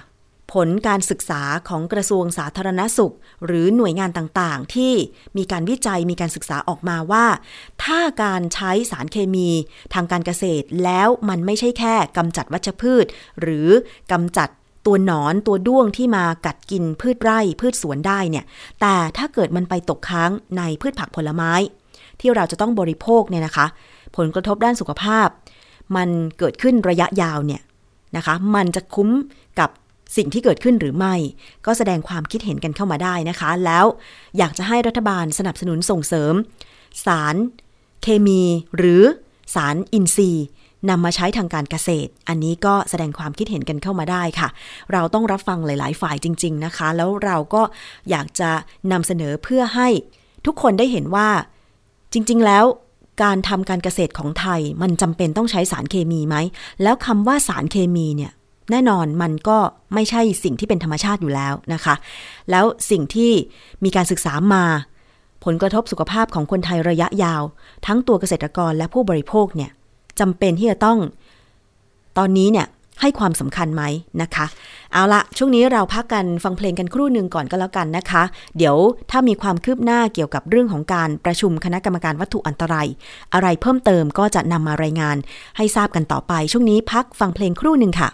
ผลการศึกษาของกระทรวงสาธารณสุข หรือหน่วยงานต่างๆ ที่มีการวิจัยมีการศึกษาออกมาว่า ถ้าการใช้สารเคมีทางการเกษตรแล้วมันไม่ใช่แค่กำจัดวัชพืช หรือกำจัดตัวหนอนตัวด้วงที่มากัดกินพืชไร่พืชสวนได้เนี่ย แต่ถ้าเกิดมันไปตกค้างในพืชผักผลไม้ ที่เราจะต้องบริโภคเนี่ยนะคะ ผลกระทบด้านสุขภาพ มันเกิดขึ้นระยะยาวเนี่ยนะคะ มันจะคุ้มกับ สิ่งที่เกิดขึ้นหรือไม่ ก็แสดงความคิดเห็นกันเข้ามาได้นะคะ แล้วอยากจะให้รัฐบาลสนับสนุนส่งเสริม สารเคมีหรือสารอินทรีย์นำมาใช้ทางการเกษตร อันนี้ก็แสดงความคิดเห็นกันเข้ามาได้ค่ะ เราต้องรับฟังหลาย ๆ ฝ่ายจริง ๆ นะคะ แล้วเราก็อยากจะนำเสนอเพื่อให้ทุกคนได้เห็นว่าจริง ๆ แล้วการทำการเกษตรของไทยมันจำเป็นต้องใช้สารเคมีไหม แล้วคำว่าสารเคมีเนี่ย แน่นอนมันก็ไม่ใช่สิ่งที่เป็นธรรมชาติอยู่แล้วนะคะ แล้วสิ่งที่มีการศึกษามา ผลกระทบสุขภาพของคนไทยระยะยาว ทั้งตัวเกษตรกรและผู้บริโภคเนี่ยจำเป็นที่จะต้อง ตอนนี้เนี่ยให้ความสำคัญไหมนะคะ เอาละช่วงนี้เราพักกันฟังเพลงกันครู่หนึ่งก่อนก็แล้วกันนะคะ เดี๋ยวถ้ามีความคืบหน้าเกี่ยวกับเรื่องของการประชุมคณะกรรมการวัตถุอันตราย อะไรเพิ่มเติมก็จะนำมารายงานให้ทราบกันต่อไป ช่วงนี้พักฟังเพลงครู่หนึ่งค่ะ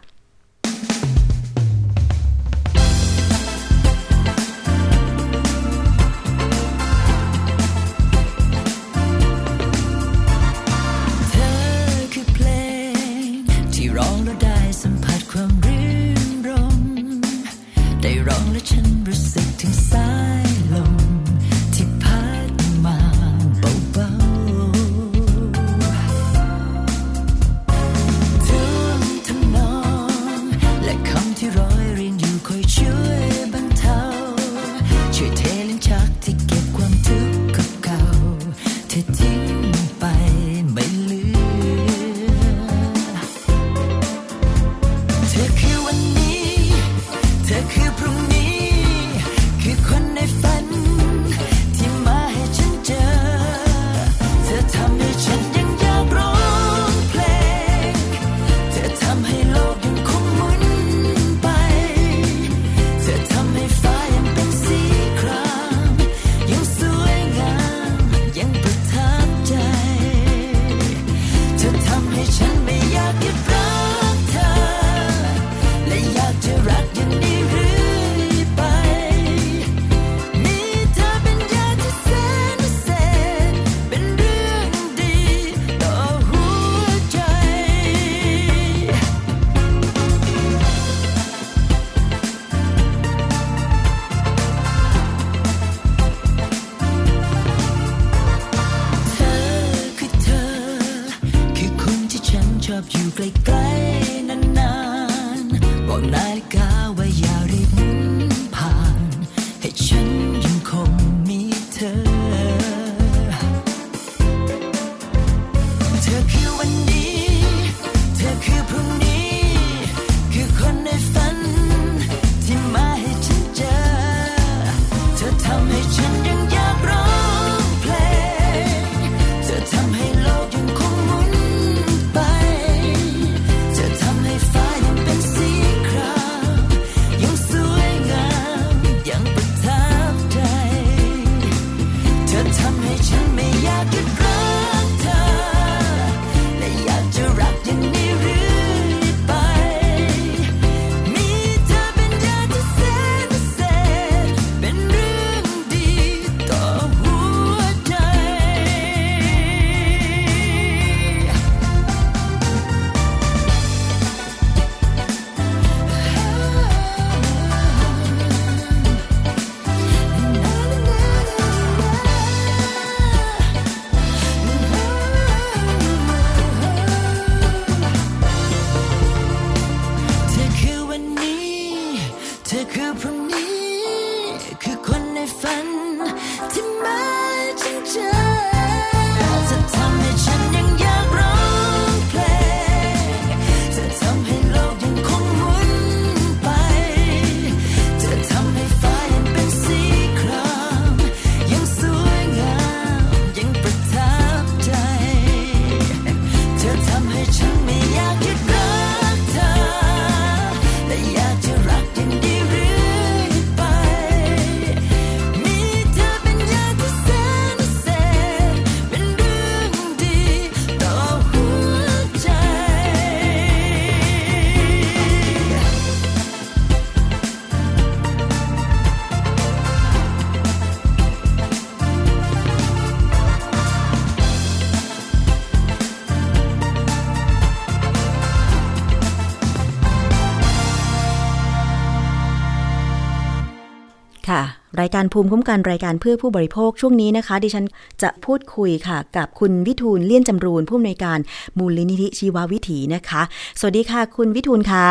รายการภูมิคุ้มกันรายการเพื่อผู้บริโภคช่วงนี้นะคะ ดิฉันจะพูดคุยค่ะ กับคุณวิทูลเลี่ยนจำรูนผู้อำนวยการมูลนิธิชีววิถีนะคะ สวัสดีค่ะ คุณวิทูลคะ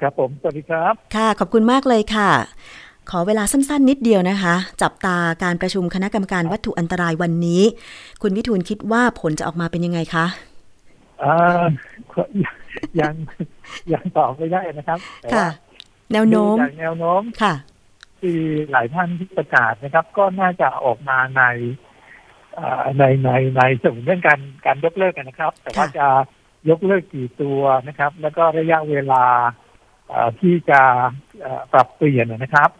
ครับผมสวัสดีครับ ค่ะ ขอบคุณมากเลยค่ะ ขอเวลาสั้นๆ นิดเดียวนะคะ จับตาการประชุมคณะกรรมการวัตถุอันตรายวันนี้ คุณวิทูลคิดว่าผลจะออกมาเป็นยังไงคะอ่ายังยังตอบไม่ได้นะครับแต่ค่ะว่าแนวโน้มดูจากแนวโน้มค่ะ ที่หลายท่านที่ประกาศนะครับ ก็น่าจะออกมาในในในในส่วนเรื่องการการยกเลิกกันนะครับ แต่ว่าจะยกเลิกกี่ตัวนะครับ แล้วก็ระยะเวลาที่จะปรับเปลี่ยนนะครับ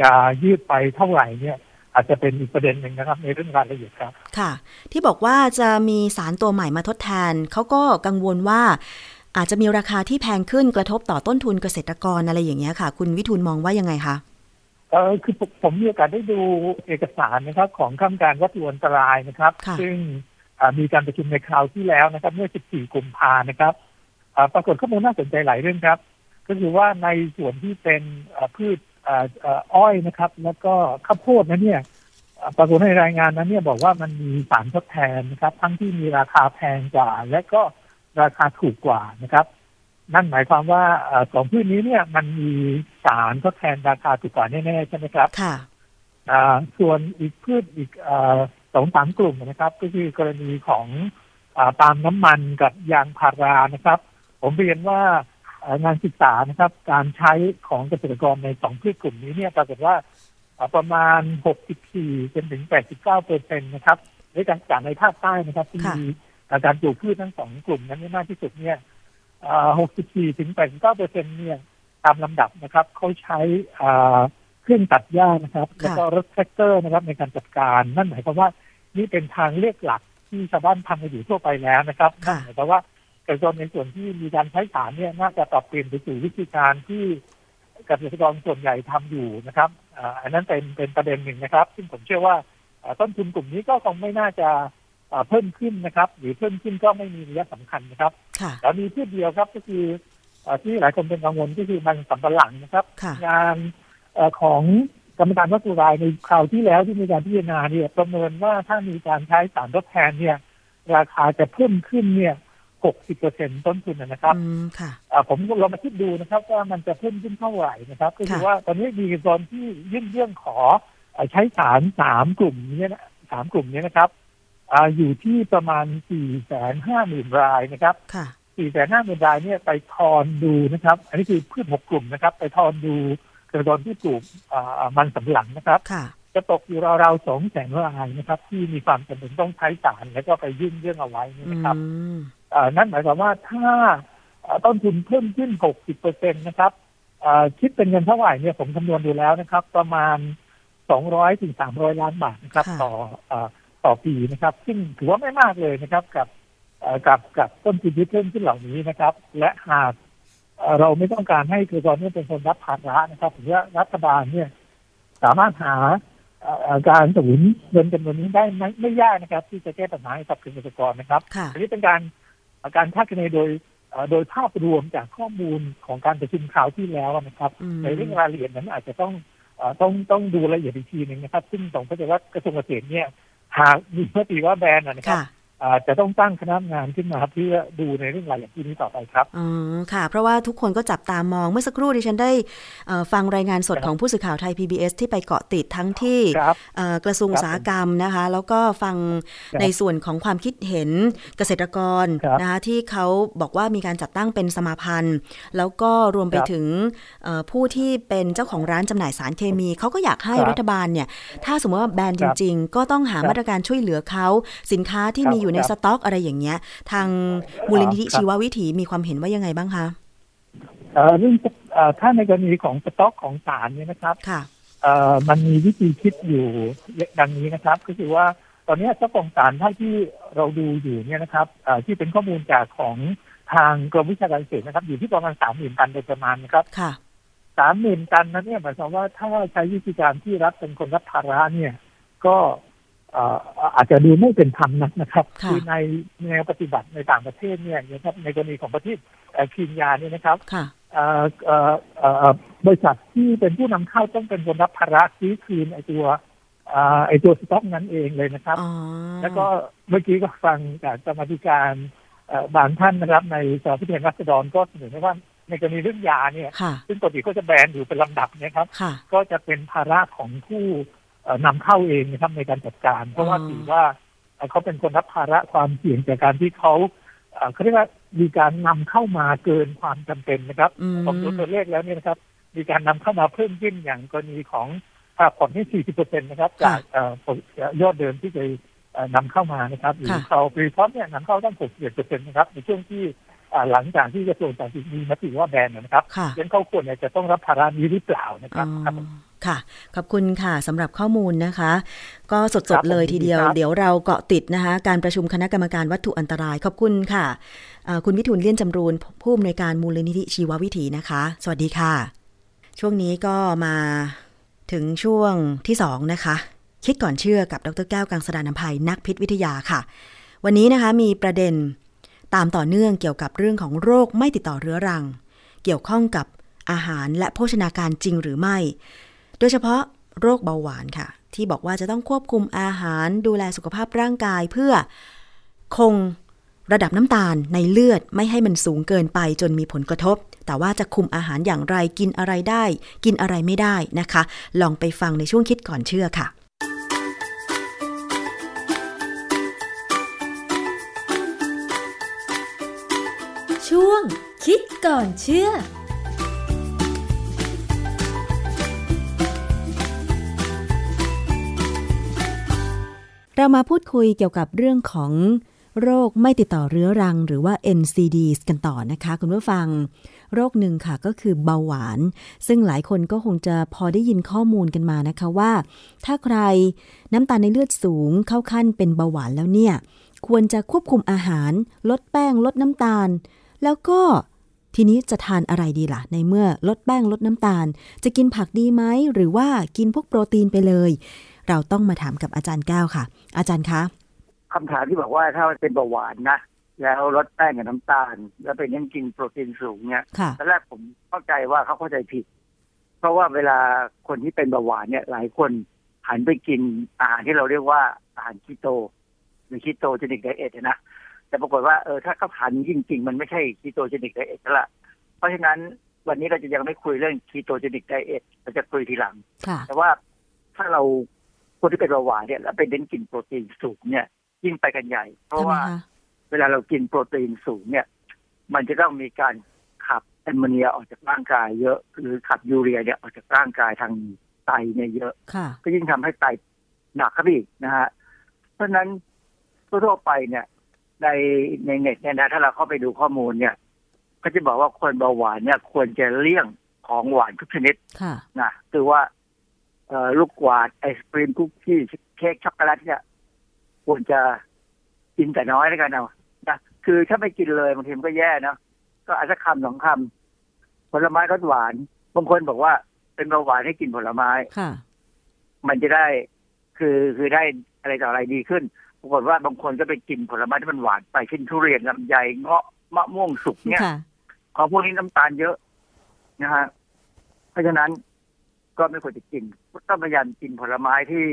จะยืดไปเท่าไหร่เนี่ยอาจจะเป็นอีกประเด็นหนึ่งนะครับ ในเรื่องรายละเอียดครับ ค่ะ ที่บอกว่าจะมีสารตัวใหม่มาทดแทน เขาก็กังวลว่า อาจจะมีราคาที่แพงขึ้นกระทบต่อต้นทุนเกษตรกรอะไรอย่างเงี้ยค่ะ คุณวิทูลมองว่ายังไงคะ เออคือผมผมมีโอกาสได้ดูเอกสารนะครับ ของข้ามการวัตถุอันตรายนะครับค่ะซึ่งอ่ามีการประชุมในคราวที่แล้วนะครับ เมื่อ 14 กุมภานะครับอ่าปรากฏข้อมูลน่าสนใจหลายเรื่องครับ ก็คือว่าในส่วนที่เป็นอ่าพืชอ่าอ่าอ้อยนะครับ แล้วก็ข้าวโพดนั้นเนี่ยอ่าปรากฏในรายงานนั้นเนี่ยบอกว่ามันมีสารทดแทนนะครับ ทั้งที่มีราคาแพงกว่า และก็ราคาถูกกว่านะครับ นั่นหมายความว่าเอ่อสองพืชนี้เนี่ยมันมีสารทดแทนราคาถูกกว่าแน่ๆใช่ไหมครับ ค่ะอ่าส่วนอีกพืชอีกเอ่อสองสามกลุ่มนะครับ ก็คือกรณีของอาปาล์มน้ำมันกับยางพารานะครับ ผมเรียนว่าเอ่องานศึกษานะครับ การใช้ของเกษตรกรในสองพืชกลุ่มนี้เนี่ยปรากฏว่าอ่าประมาณ 64จนถึง 89เปอร์เซ็นต์นะครับในการจากในภาคใต้นะครับ ที่ค่ะมีการปลูกพืชทั้งสองกลุ่มนั้นเนี่ยมากที่สุดเนี่ยอ่า 64ถึง89เปอร์เซ็นเนี่ยตามลำดับนะครับเขาใช้อ่าเครื่องตัดหญ้านะครับ แล้วก็รถแทรกเตอร์นะครับในการจัดการ นั่นหมายความว่านี่เป็นทางเลือกหลักที่ชาวบ้านทำกันอยู่ทั่วไปแล้วนะครับนั่นหมายความว่าเกษตรกรในส่วนที่มีการใช้สารเนี่ยน่าจะปรับเปลี่ยนไปสู่วิธีการที่เกษตรกรส่วนใหญ่ทำอยู่นะครับอ่าอันนั้นเป็นเป็นประเด็นหนึ่งนะครับ ซึ่งผมเชื่อว่าอ่าต้นทุนกลุ่มนี้ก็คงไม่น่าจะอ่า เพิ่มขึ้นนะครับ หรือเพิ่มขึ้นก็ไม่มีนัยสำคัญนะครับค่ะแล้วมีพืชเดียวครับก็คือเอ่อที่หลายคนเป็นกังวลก็คือมันสำปะหลังนะครับค่ะงานเอ่อของกรรมการวัตถุรายในคราวที่แล้วที่มีการพิจารณาเนี่ยประเมินว่าถ้ามีการใช้สารทดแทนเนี่ย ราคาจะเพิ่มขึ้นเนี่ย60เปอร์เซ็นต้นทุนนะครับอืมค่ะอ่าผมลองมาคิดดูนะครับ ว่ามันจะเพิ่มขึ้นเท่าไหร่นะครับ ก็คือค่ะว่าตอนนี้มีกรที่ยื่นเรื่องขอเอ่อใช้สารสามกลุ่มนี้นะสามกลุ่มนี้นะครับ อ่าอยู่ที่ประมาณสี่แสนห้าหมื่นรายนะครับค่ะสี่แสนห้าหมื่นรายเนี่ยไปทอนดูนะครับ อันนี้คือพืชหกกลุ่มนะครับ ไปทอนดูเกษตรกรที่ปลูกอ่ามันสำปะหลังนะครับค่ะจะตกอยู่ราวๆสองแสนรายนะครับ ที่มีความจำเป็นต้องใช้สารแล้วก็ไปยื่นเรื่องเอาไว้นะครับอืมเอ่อนั่นหมายความว่าถ้าเอ่อต้นทุนเพิ่มขึ้น 60เปอร์เซ็นต์นะครับเอ่อคิดเป็นเงินเท่าไหร่เนี่ยผมคำนวณดูแล้วนะครับ ประมาณ 200ถึง300 ล้านบาทนะครับค่ะต่อเอ่อ ต่อปีนะครับ ซึ่งถือว่าไม่มากเลยนะครับ กับเอ่อกับกับต้นทุนที่เพิ่มขึ้นเหล่านี้นะครับ และหากเอ่อเราไม่ต้องการให้เกษตรกรเนี่ยเป็นคนรับภาระนะครับถือว่ารัฐบาลเนี่ย สามารถหาเอ่อเอ่อการสนุนเงินจำนวนนี้ได้ไม่ไม่ยากนะครับ ที่จะแก้ปัญหาให้กับเกษตรกรนะครับค่ะอันนี้เป็นการเอ่อการคาดคะเนโดยเอ่อโดยภาพรวมจากข้อมูลของการประชุมคราวที่แล้วนะครับอืมในเรื่องรายละเอียดนั้นอาจจะต้องเอ่อต้องต้องดูรายละเอียดอีกทีหนึ่งนะครับ ซึ่งต้องเข้าใจว่ากระทรวงเกษตรเนี่ย หากมีมติว่าแบนนะครับ อ่อจะต้องตั้งคณะทำงานขึ้นมาเพื่อดูในเรื่องรายละเอียดที่นี้ต่อไปครับอ๋อค่ะ เพราะว่าทุกคนก็จับตามองเมื่อสักครู่ดิฉันได้เอ่อฟังรายงานสดครับของผู้สื่อข่าวไทย PBS ที่ไปเกาะติดทั้งที่ครับเอ่อกระทรวงครับอุตสาหกรรมนะคะ แล้วก็ฟังครับในส่วนของความคิดเห็นเกษตรกรครับนะคะที่เขาบอกว่ามีการจัดตั้งเป็นสมาพันธ์ แล้วก็รวมไปครับถึงเอ่อผู้ที่เป็นเจ้าของร้านจำหน่ายสารเคมีเขาก็อยากให้ครับรัฐบาลเนี่ยถ้าสมมติว่าแบนคจรับริง ๆ ก็ต้องหาครับมาตรการช่วยเหลือเขาสินค้าที่ครับมีอยู่ในครับสต็อกอะไรอย่างเงี้ย ทางมูลนิธิครับชีววิถีมีความเห็นว่ายังไงบ้างคะเอ่อเรื่องเอ่อถ้าในกรณีของสต็อกของสารเนี่ยนะครับค่ะเอ่อมันมีวิธีคิดอยู่ดังนี้นะครับ ก็คือว่าตอนนี้เจ้าของสารเท่าที่เราดูอยู่เนี่ยนะครับเอ่อที่เป็นข้อมูลจากของทางกรมวิชาการเกษตรนะครับ อยู่ที่ประมาณสามหมื่นตันโดยประมาณนะครับค่ะสามหมื่นตันนั้นเนี่ยหมายความว่าถ้าใช้วิธีการที่รัฐเป็นคนรับภาระเนี่ย ก็เอ่ออาจจะดูไม่เป็นธรรมนักนะครับค่ะอในแนวปฏิบัติในต่างประเทศเนี่ยนะครับในกรณีของประเทศเอ่อคีนยาเนี่ยนะครับค่ะเอ่อเอ่อเอ่อบริษัทที่เป็นผู้นำเข้าต้องเป็นคนรับภาระซื้อคืนไอตัวเอ่อไอตัวสต็อกนั้นเองเลยนะครับอ๋อแล้วก็เมื่อกี้ก็ฟังจากกรรมาธิการเอ่อบางท่านนะครับ ในสภาผู้แทนราษฎรก็เสนอไว้ว่าในกรณีเรื่องยาเนี่ยค่ะซึ่งปกติก็จะแบนอยู่เป็นลำดับเนะครับค่ะก็จะเป็นภาระของผู้เอ่อ นำเข้าเองนะครับในการจัดการ เพราะว่าอ๋อถือว่าเอ่อเขาเป็นคนรับภาระความเสี่ยงจากการที่เขาเอ่อเขาเรียกว่ามีการนำเข้ามาเกินความจำเป็นนะครับอืมผมดูตัวเลขแล้วเนี่ยนะครับ มีการนำเข้ามาเพิ่มขึ้นอย่างกรณีของค่าผ่อนที่40เปอร์เซ็นต์นะครับ จากเอ่อยอดเดิมที่เคยเอ่อนำเข้ามานะครับหรือค่ะเขาฟรีพร้อมเนี่ยนำเข้าตั้ง61เปอร์เซ็นต์นะครับในช่วงที่อ่า หลังจากที่กระทรวงสาธารณสุขมีมติว่าแบนนะครับค่ะยังเขาควรเนี่ยจะต้องรับภาระนี้หรือเปล่านะครับอ๋อครับค่ะ ขอบคุณค่ะสำหรับข้อมูลนะคะ ก็สครัดบๆเลยผมทีเดียวครับเดี๋ยวเราเกาะติดนะคะ การประชุมคณะกรรมการวัตถุอันตราย ขอบคุณค่ะเอ่อคุณวิทูลเลี่ยนจำรูนผู้อำนวยการมูลนิธิชีววิถีนะคะ สวัสดีค่ะ ช่วงนี้ก็มาถึงช่วงที่สองนะคะ คิดก่อนเชื่อกับดรแก้วกังสดานนภัยนักพิษวิทยาค่ะ วันนี้นะคะมีประเด็น ตามต่อเนื่องเกี่ยวกับเรื่องของโรคไม่ติดต่อเรื้อรัง เกี่ยวข้องกับอาหารและโภชนาการจริงหรือไม่ โดยเฉพาะโรคเบาหวานค่ะ ที่บอกว่าจะต้องควบคุมอาหารดูแลสุขภาพร่างกายเพื่อคงระดับน้ำตาลในเลือดไม่ให้มันสูงเกินไปจนมีผลกระทบ แต่ว่าจะคุมอาหารอย่างไรกินอะไรได้ กินอะไรไม่ได้นะคะ ลองไปฟังในช่วงคิดก่อนเชื่อค่ะ คิดก่อนเชื่อเรามาพูดคุยเกี่ยวกับเรื่องของโรคไม่ติดต่อเรื้อรังหรือว่า NCDs กันต่อนะคะ คุณผู้ฟัง โรคหนึ่งค่ะก็คือเบาหวาน ซึ่งหลายคนก็คงจะพอได้ยินข้อมูลกันมานะคะว่า ถ้าใครน้ำตาลในเลือดสูงเข้าขั้นเป็นเบาหวานแล้วเนี่ย ควรจะควบคุมอาหาร ลดแป้งลดน้ำตาล แล้วก็ ทีนี้จะทานอะไรดีล่ะ ในเมื่อลดแป้งลดน้ำตาล จะกินผักดีไหมหรือว่ากินพวกโปรตีนไปเลย เราต้องมาถามกับอาจารย์แก้วค่ะ อาจารย์คะคำถามที่บอกว่าถ้ามันเป็นเบาหวานนะแล้วลดแป้งกับน้ำตาล แล้วเป็นยังกินโปรตีนสูงเนี่ยค่ะตอนแรกผมเข้าใจว่าเขาเข้าใจผิด เพราะว่าเวลาคนที่เป็นเบาหวานเนี่ย หลายคนหันไปกินอาหารที่เราเรียกว่าอาหารคีโตหรือ ketogenic diet นะ แต่ปรากฏว่าเออถ้าเขาทานจริง ๆ มันไม่ใช่ ketogenic diet ละเพราะฉะนั้นวันนี้เราจะยังไม่คุยเรื่อง ketogenic diet เราจะคุยทีหลังค่ะแต่ว่าถ้าเราคนที่เป็นเบาหวานเนี่ยแล้วไปเน้นกินโปรตีนสูงเนี่ย ยิ่งไปกันใหญ่ เพราะทำไมว่าคะเวลาเรากินโปรตีนสูงเนี่ย มันจะต้องมีการขับแอมโมเนียออกจากร่างกายเยอะหรือขับยูเรียเนี่ยออกจากร่างกายทางไตเนี่ยเยอะค่ะก็ยิ่งทำให้ไตหนักครับพี่นะฮะเพราะฉะนั้นทั่วๆไปเนี่ย ในในเน็ตเนี่ยนะถ้าเราเข้าไปดูข้อมูลเนี่ยก็จะบอกว่าคนเบาหวานเนี่ย ควรจะเลี่ยงของหวานทุกชนิดค่ะนะคือว่าเอ่อลูกกวาดไอศครีมคุกกี้เค้กช็อกโกแลตเนี่ยควรจะกินแต่น้อยแล้วกันเอานะคือถ้าไม่กินเลยบางทีมันก็แย่เนอะก็อาจจะคำสองคำผลไม้รสหวาน บางคนบอกว่าเป็นเบาหวานให้กินผลไม้ค่ะมันจะได้คือคือได้อะไรต่ออะไรดีขึ้น ปรากฏว่าบางคนก็ไปกินผลไม้ที่มันหวานไปเช่นทุเรียนลำไยเงาะมะม่วงสุกเนี่ยค่ะของพวกนี้น้ำตาลเยอะนะฮะเพราะฉะนั้นก็ไม่ควรจะกินต้องพยายามกินผลไม้ที่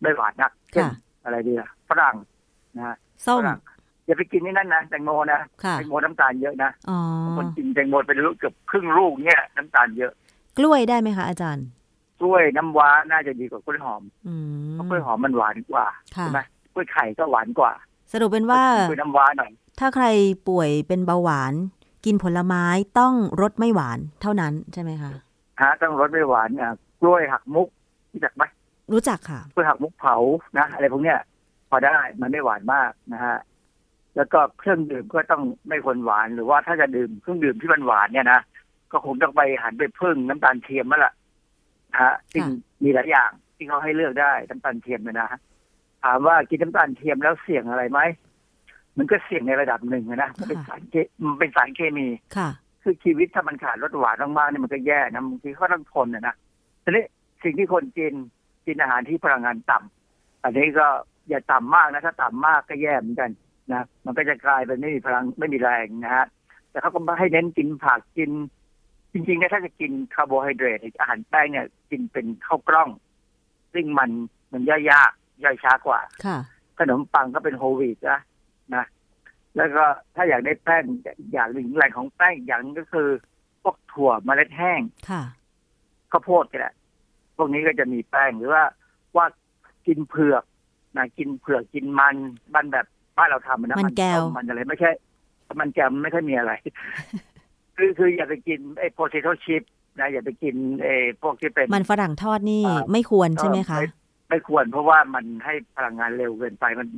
ไม่หวานนักเช่นค่ะอะไรดีอะฝรั่งนะฮะส้มฝรั่งอย่าไปกินนี่นั่นนะแตงโมนะค่ะแตงโมน้ำตาลเยอะนะอ๋อคนกินแตงโมเป็นลูกเกือบครึ่งลูกเนี่ย น้ำตาลเยอะ กล้วยได้ไหมคะอาจารย์ กล้วยน้ำว้าน่าจะดีกว่ากล้วยหอมอืมเพราะกล้วยหอมมันหวานกว่าค่ะใช่ไหม กล้วยไข่ก็หวานกว่า สรุปเป็นว่ากล้วยน้ำว้าหน่อย ถ้าใครป่วยเป็นเบาหวาน กินผลไม้ต้องรสไม่หวานเท่านั้นใช่ไหมคะฮะต้องรสไม่หวานอะกล้วยหักมุกรู้จักไหมรู้จักค่ะกล้วยหักมุกเผานะอะไรพวกเนี้ยพอได้มันไม่หวานมากนะฮะแล้วก็เครื่องดื่มก็ต้องไม่ควรหวานหรือว่าถ้าจะดื่มเครื่องดื่มที่มันหวานเนี่ยนะก็คงต้องไปหันไปพึ่งน้ำตาลเทียมแล้วล่ะนะฮะซึ่งมีหลายอย่างที่เขาให้เลือกได้น้ำตาลเทียมเนี่ยนะฮะ ถามว่ากินน้ำตาลเทียมแล้วเสี่ยงอะไรไหมมันก็เสี่ยงในระดับหนึ่งอะนะมันเป็นสารเคมันเป็นสารเคมีค่ะ คือชีวิตถ้ามันขาดรสหวานมากๆเนี่ยมันก็แย่นะบางทีก็ต้องทนนะนะทีนี้สิ่งที่คนกินกินอาหารที่พลังงานต่ำอันนี้ก็อย่าต่ำมากนะถ้าต่ำมากก็แย่เหมือนกันนะมันก็จะกลายเป็นไม่มีพลังไม่มีแรงนะฮะแต่เขาก็ให้เน้นกินผักกิน จริงๆเนี่ยถ้าจะกินคาร์โบไฮเดรตอาหารแป้งเนี่ย กินเป็นข้าวกล้อง ซึ่งมันมันย่อยยาก ย่อยช้ากว่าค่ะขนมปังก็เป็นโฮลวีตนะนะ แล้วก็ถ้าอยากได้แป้งอย่างหนึ่งแหล่งของแป้งอีกอย่างหนึงก็คือพวกถั่วเมล็ดแห้งค่ะข้าวโพดก็ได้พวกนี้ก็จะมีแป้งหรือว่าว่ากินเผือกนะกินเผือกกินมันมันแบบบ้านเราทำนะมันแก้วต้มันอะไรไม่ใช่ มันแก้วมันไม่ค่อยมีอะไร คือคืออย่าไปกินไอ้ potato chip นะอย่าไปกินไอ้พวกที่เป็นมันฝรั่งทอดนี่อ่าไม่ควรใช่ไหมคะเออ ไม่ควรเพราะว่ามันให้พลังงานเร็วเกินไปมัน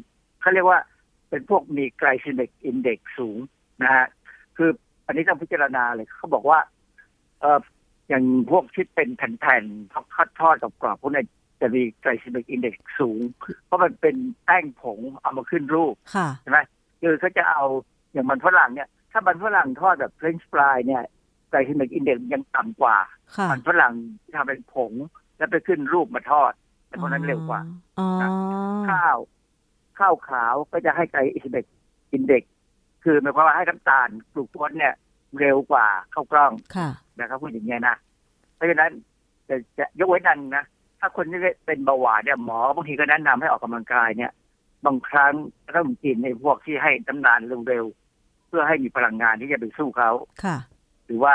เขาเรียกว่าเป็นพวกมี glycemic index สูงนะฮะคืออันนี้ต้องพิจารณาเลยเขาบอกว่า เอออย่างพวกที่เป็นแผ่นๆทอดทอดทอดกับกรอบพวกนี้จะมี glycemic index สูง เพราะมันเป็นแป้งผงเอามาขึ้นรูปค่ะใช่ไหมคือเขาจะเอาอย่างมันฝรั่งเนี่ย ถ้ามันฝรั่งทอดแบบเฟรนช์ฟรายเนี่ย glycemic index ยังต่ำกว่าค่ะมันฝรั่งที่ทำเป็นผงแล้วไปขึ้นรูปมาทอด แต่พวกนั้นเร็วกว่าอ๋อข้าวข้าวขาวก็จะให้ glycemic indexคือหมายความว่าให้น้ำตาลกลูโคสเนี่ย เร็วกว่าข้าวกล้องค่ะนะครับพูดอย่างเงี้ยนะเพราะฉะนั้นจะจะยกเว้นนันนะถ้าคนที่เป็นเบาหวานเนี่ยหมอบางทีก็แนะนำให้ออกกำลังกายเนี่ย บางครั้งต้องกินในพวกที่ให้น้ำตาลเร็วๆเพื่อให้มีพลังงานที่จะไปสู้เขาค่ะ หรือว่า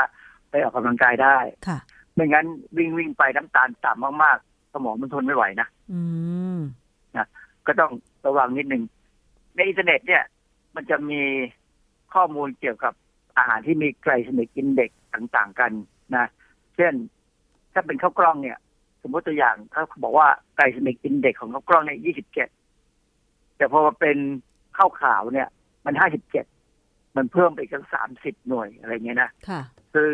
ไปออกกำลังกายได้ค่ะไม่งั้นวิ่งวิ่งไปน้ำตาลต่ำมากๆส มองมันทนไม่ไหวนะอืมนะก็ต้องระวังนิดนึงในอินเทอร์เน็ตเนี่ย มันจะมีข้อมูลเกี่ยวกับอาหารที่มี glycemic index ต่างๆกันนะเช่น ถ้าเป็นข้าวกล้องเนี่ย สมมติตัวอย่างเขาบอกว่า glycemic index ของข้าวกล้องเนี่ยยี่สิบเจ็ดแต่พอมาเป็นข้าวขาวเนี่ย มันห้าสิบเจ็ดมันเพิ่มไปอีกสักสามสิบหน่วยอะไรเงี้ยนะค่ะคือ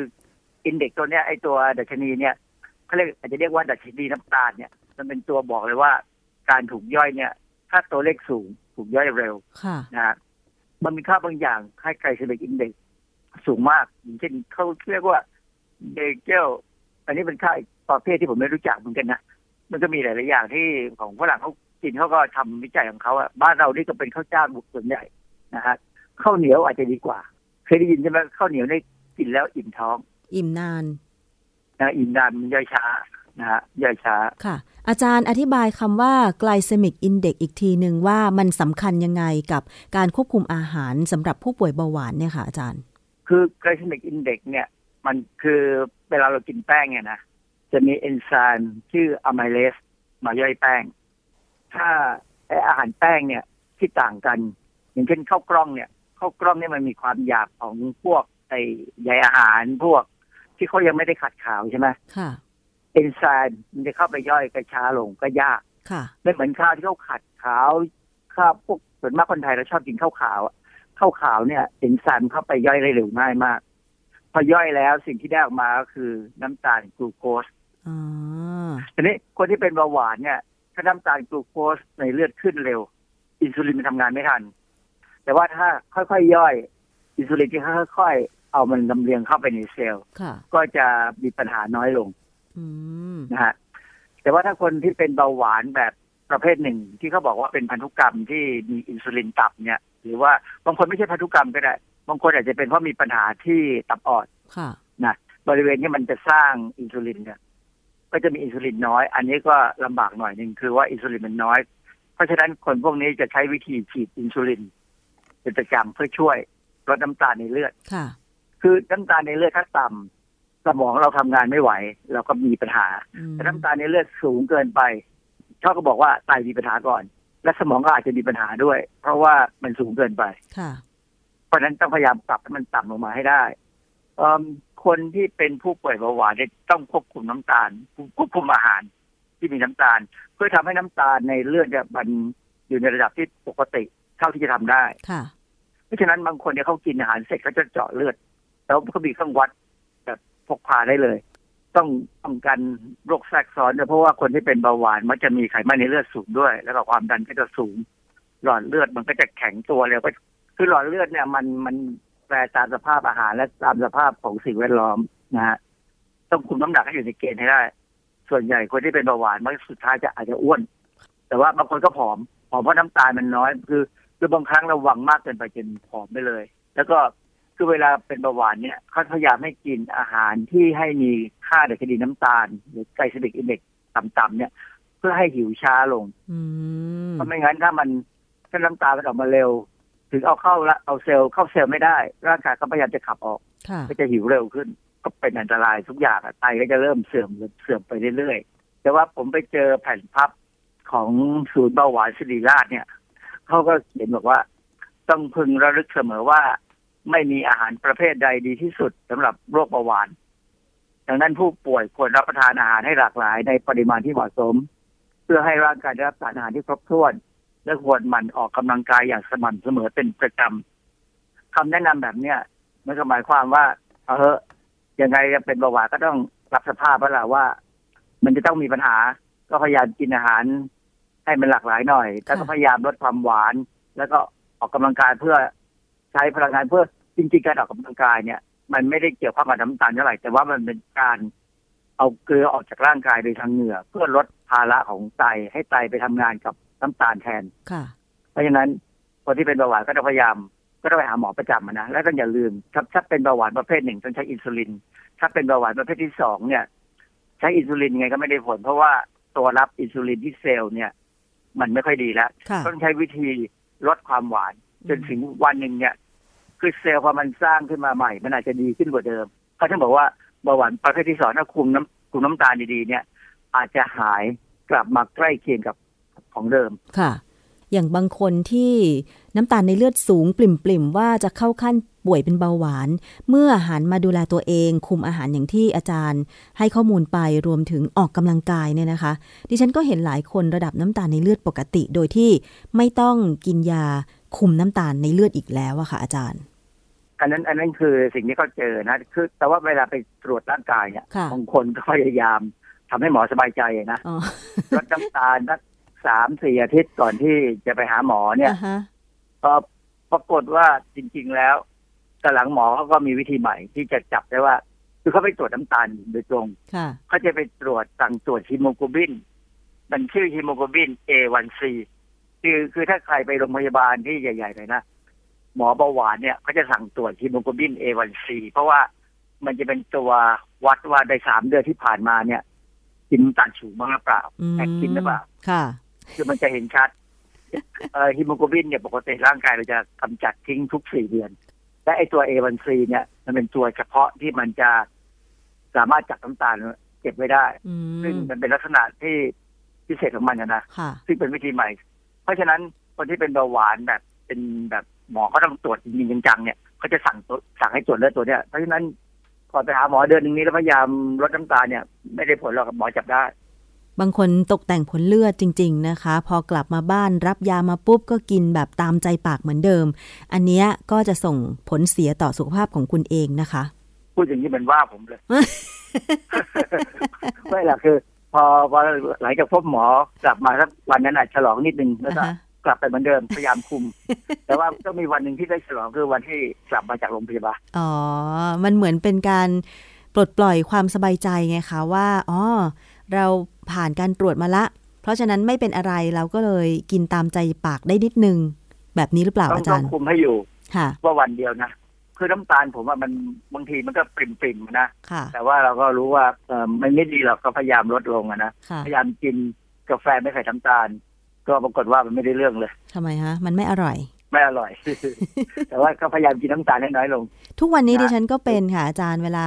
index ตัวเนี้ยไอตัวดัชนีเนี่ย เขาเรียกอาจจะเรียกว่าดัชนีน้ำตาลเนี่ย มันเป็นตัวบอกเลยว่า การถูกย่อยเนี่ย ถ้าตัวเลขสูงถูกย่อยเร็วค่ะนะฮะมันมีค่าบางอย่างให้ glycemic index สูงมากอย่างเช่นเขาเรียกว่าเบเกลอันนี้เป็นค่าอีกประเภทที่ผมไม่รู้จักเหมือนกันนะมันก็มีหลายๆอย่างที่ของฝรั่งเขากินเขาก็ทำวิจัยของเขาอะบ้านเรานี่ก็เป็นข้าวเจ้าบุกส่วนใหญ่นะฮะข้าวเหนียวอาจจะดีกว่า เคยได้ยินใช่ไหมข้าวเหนียวนี่กินแล้วอิ่มท้อง อิ่มนาน นะอิ่มนานมันย่อยช้านะฮะย่อยช้าค่ะ อาจารย์อธิบายคำว่า glycemic index อีกทีหนึ่งว่ามันสำคัญยังไงกับการควบคุมอาหารสำหรับผู้ป่วยเบาหวานเนี่ยค่ะอาจารย์ คือ glycemic index เนี่ย มันคือเวลาเรากินแป้งเนี่ยนะจะมีเอนไซม์ชื่ออะไมเลสมาย่อยแป้ง ถ้าไออาหารแป้งเนี่ยที่ต่างกัน อย่างเช่นข้าวกล้องเนี่ยข้าวกล้องเนี่ยมันมีความหยาบของพวกไอใยอาหารพวก ที่เขายังไม่ได้ขัดขาวใช่ไหมค่ะเอนไซม์มันจะเข้าไปย่อยกระช้าลงก็ยากค่ะไม่เหมือนข้าวที่เขาขัดขาวข้าวพวกส่วนมากคนไทยเราชอบกินข้าวขาวอะข้าวขาวเนี่ยเอนไซม์เข้าไปย่อยได้เร็วง่ายมาก พอย่อยแล้วสิ่งที่ได้ออกมาก็คือน้ำตาลกลูโคสอ๋อทีนี้คนที่เป็นเบาหวานเนี่ยถ้าน้ำตาลกลูโคสในเลือดขึ้นเร็ว อินซูลินมันทำงานไม่ทัน แต่ว่าถ้าค่อยๆย่อย อินซูลินที่ค่อยๆ เอามันลำเลียงเข้าไปในเซลล์ค่ะก็จะมีปัญหาน้อยลงอืมนะฮะแต่ว่าถ้าคนที่เป็นเบาหวานแบบประเภทหนึ่ง ที่เขาบอกว่าเป็นพันธุกรรมที่มีอินซูลินต่ำเนี่ย หรือว่าบางคนไม่ใช่พันธุกรรมก็ได้บางคนอาจจะเป็นเพราะมีปัญหาที่ตับอ่อนค่ะนะบริเวณที่มันจะสร้างอินซูลินเนี่ย ก็จะมีอินซูลินน้อย อันนี้ก็ลำบากหน่อยหนึ่งคือว่าอินซูลินมันน้อย เพราะฉะนั้นคนพวกนี้จะใช้วิธีฉีดอินซูลินเป็นประจำเพื่อช่วยลดน้ำตาลในเลือด ค่ะคือน้ำตาลในเลือดถ้าต่ำสมองเราทำงานไม่ไหว เราก็มีปัญหาอืมแต่น้ำตาลในเลือดสูงเกินไปเขาก็บอกว่าไตมีปัญหาก่อน และสมองก็อาจจะมีปัญหาด้วย เพราะว่ามันสูงเกินไปค่ะเพราะฉะนั้นต้องพยายามปรับให้มันต่ำลงมาให้ได้เอิ่มคนที่เป็นผู้ป่วยเบาหวานเนี่ยต้องควบคุมน้ำตาลควบคุมอาหารที่มีน้ำตาล เพื่อทำให้น้ำตาลในเลือดเนี่ยมันอยู่ในระดับที่ปกติเท่าที่จะทำได้ค่ะเพราะฉะนั้นบางคนเนี่ยเขากินอาหารเสร็จเขาจะเจาะเลือด แล้วเขามีเครื่องวัดแบบพกพาได้เลย ต้องป้องกันโรคแทรกซ้อนด้วยเพราะว่าคนที่เป็นเบาหวานมันจะมีไขมันในเลือดสูงด้วย แล้วก็ความดันก็จะสูง หลอดเลือดมันก็จะแข็งตัวเลยก็คือหลอดเลือดเนี่ยมันมันแปรตามสภาพอาหารและตามสภาพของสิ่งแวดล้อมนะฮะต้องคุมน้ำหนักให้อยู่ในเกณฑ์ให้ได้ ส่วนใหญ่คนที่เป็นเบาหวานมันสุดท้ายจะอาจจะอ้วน แต่ว่าบางคนก็ผอมผอมเพราะน้ำตาลมันน้อย คือคือบางครั้งเราหวังมากเกินไปจนผอมไปเลย แล้วก็ คือเวลาเป็นเบาหวานเนี่ยเขาพยายามให้กินอาหารที่ให้มีค่าดัชนีน้ำตาล หรือไกลเซมิกอินเด็กต่ำๆเนี่ย เพื่อให้หิวช้าลงอืมเพราะไม่งั้นถ้ามันถ้าน้ำตาลมันออกมาเร็ว ถึงเอาเข้าละเอาเซลล์เข้าเซลล์ไม่ได้ ร่างกายก็พยายามจะขับออกค่ะก็จะหิวเร็วขึ้น ก็เป็นอันตรายทุกอย่างอะไตก็จะเริ่มเสื่อมเสื่อมไปเรื่อยๆแต่ว่าผมไปเจอแผ่นพับของศูนย์เบาหวานศิริราชเนี่ยเขาก็เขียนบอกว่า ต้องพึงระลึกเสมอว่า ไม่มีอาหารประเภทใดดีที่สุดสำหรับโรคเบาหวาน ดังนั้นผู้ป่วยควรรับประทานอาหารให้หลากหลายในปริมาณที่เหมาะสม เพื่อให้ร่างกายได้รับสารอาหารที่ครบถ้วน และควรหมั่นออกกำลังกายอย่างสม่ำเสมอเป็นประจำคำแนะนำแบบเนี้ยมันก็หมายความว่าเอาเถอยังไงจะเป็นเบาหวานก็ต้องรับสภาพแล้วล่ะว่า มันจะต้องมีปัญหา ก็พยายามกินอาหารให้มันหลากหลายหน่อย แล้วก็พยายามลดความหวาน แล้วก็ออกกำลังกายเพื่อ ใช้พลังงานเพื่อจริงๆการออกกำลังกายเนี่ย มันไม่ได้เกี่ยวข้องกับน้ำตาลเท่าไหร่แต่ว่ามันเป็นการเอาเกลือออกจากร่างกายโดยทางเหงื่อ เพื่อลดภาระของไตให้ไตไปทำงานกับน้ำตาลแทนค่ะ เพราะฉะนั้นคนที่เป็นเบาหวานก็ต้องพยายามก็ต้องไปหาหมอประจำอะนะแล้วต้องอย่าลืมถ้าถ้าเป็นเบาหวานประเภทหนึ่งต้องใช้อินซูลิน ถ้าเป็นเบาหวานประเภทที่สองเนี่ย ใช้อินซูลินยังไงก็ไม่ได้ผล เพราะว่าตัวรับอินซูลินที่เซลล์เนี่ย มันไม่ค่อยดีแล้วค่ะต้องใช้วิธีลดความหวาน จนถึงวันหนึ่งเนี่ย คือเซลล์พอมันสร้างขึ้นมาใหม่ มันอาจจะดีขึ้นกว่าเดิมเขาถึงบอกว่าเบาหวานประเภทที่สองถ้าคุมน้ำคุมน้ำตาลดีๆเนี่ย อาจจะหายกลับมาใกล้เคียงกับของเดิมค่ะ อย่างบางคนที่น้ำตาลในเลือดสูงปริ่มๆว่าจะเข้าขั้นป่วยเป็นเบาหวาน เมื่อหันมาดูแลตัวเอง คุมอาหารอย่างที่อาจารย์ ให้ข้อมูลไปรวมถึงออกกำลังกายเนี่ยนะคะ ดิฉันก็เห็นหลายคนระดับน้ำตาลในเลือดปกติ โดยที่ไม่ต้องกินยา คุมน้ำตาลในเลือดอีกแล้วอะค่ะ อาจารย์ อันนั้น อันนั้นคือสิ่งที่เขาเจอนะคือแต่ว่าเวลาไปตรวจร่างกายเนี่ยค่ะบางคนก็พยายามทำให้หมอสบายใจนะอ๋อลดน้ำตาลสักสามสี่อาทิตย์ก่อนที่จะไปหาหมอเนี่ยอ่าฮะก็ปรากฏว่าจริง ๆ แล้วแต่หลังหมอเขาก็มีวิธีใหม่ที่จะจับได้ว่า คือเขาไปตรวจน้ำตาลโดยตรงค่ะเขาจะไปตรวจสั่งตรวจฮีโมโกลบิน มันชื่อฮีโมโกลบิน A1C คือคือถ้าใครไปโรงพยาบาลที่ใหญ่ๆเลยนะหมอเบาหวานเนี่ยเขาจะสั่งตรวจฮีโมโกลบิน A1C เพราะว่ามันจะเป็นตัววัดว่าในสามเดือนที่ผ่านมาเนี่ย กินน้ำตาลสูงมากหรือเปล่าอืมแอบกินหรือเปล่าค่ะ คือมันจะเห็นชัดเอ่อฮีโมโกลบินเนี่ยปกติร่างกายเราจะกำจัดทิ้งทุกสี่เดือน และไอตัว A1C เนี่ย มันเป็นตัวเฉพาะที่มันจะสามารถจับน้ำตาลเก็บไว้ได้อืซึ่งมมันเป็นลักษณะที่พิเศษของมันนะนะค่ะซึ่งเป็นวิธีใหม่ เพราะฉะนั้นคนที่เป็นเบาหวานแบบเป็นแบบหมอเขาต้องตรวจจริงๆจังๆเนี่ยเขาจะสั่งตัวสั่งให้ตรวจเลือดตัวเนี้ยเพราะฉะนั้นก่อนไปหาหมอเดือนหนึ่งนี้แล้วพยายามลดน้ำตาลเนี่ย ไม่ได้ผลหรอกหมอจับได้ บางคนตกแต่งผลเลือดจริง ๆนะคะ พอกลับมาบ้านรับยามาปุ๊บก็กินแบบตามใจปากเหมือนเดิม อันเนี้ยก็จะส่งผลเสียต่อสุขภาพของคุณเองนะคะ พูดอย่างนี้เหมือนว่าผมเลย ไม่หรอกคือ พอพอหลังจากพบหมอกลับมาสักวันนั้นอาจฉลองนิดนึงแล้วก็อ่าฮะกลับไปเหมือนเดิมพยายามคุม แต่ว่าก็มีวันหนึ่งที่ได้ฉลองคือวันที่กลับมาจากโรงพยาบาลอ๋อ มันเหมือนเป็นการปลดปล่อยความสบายใจไงคะว่าอ๋อเราผ่านการตรวจมาละ เพราะฉะนั้นไม่เป็นอะไรเราก็เลยกินตามใจปากได้นิดนึง แบบนี้หรือเปล่าต้องอาต้จาองรย์คุมให้อยู่ ค่ะ ว่าวันเดียวนะ คือน้ำตาลผมว่ามันบางทีมันก็ปริ่มปริมๆนะค่ะแต่ว่าเราก็รู้ว่าเออมันไม่ดีหรอกก็พยายามลดลงอะนะค่ะพยายามกินกาแฟไม่ใส่น้ำตาล ก็ปรากฏว่ามันไม่ได้เรื่องเลยทำไมฮะ มันไม่อร่อย ไม่อร่อย แต่ว่าก็พยายามกินน้ำตาลให้น้อยลง ทุกวันนี้นะดิฉันก็เป็นค่ะอาจารย์เวลา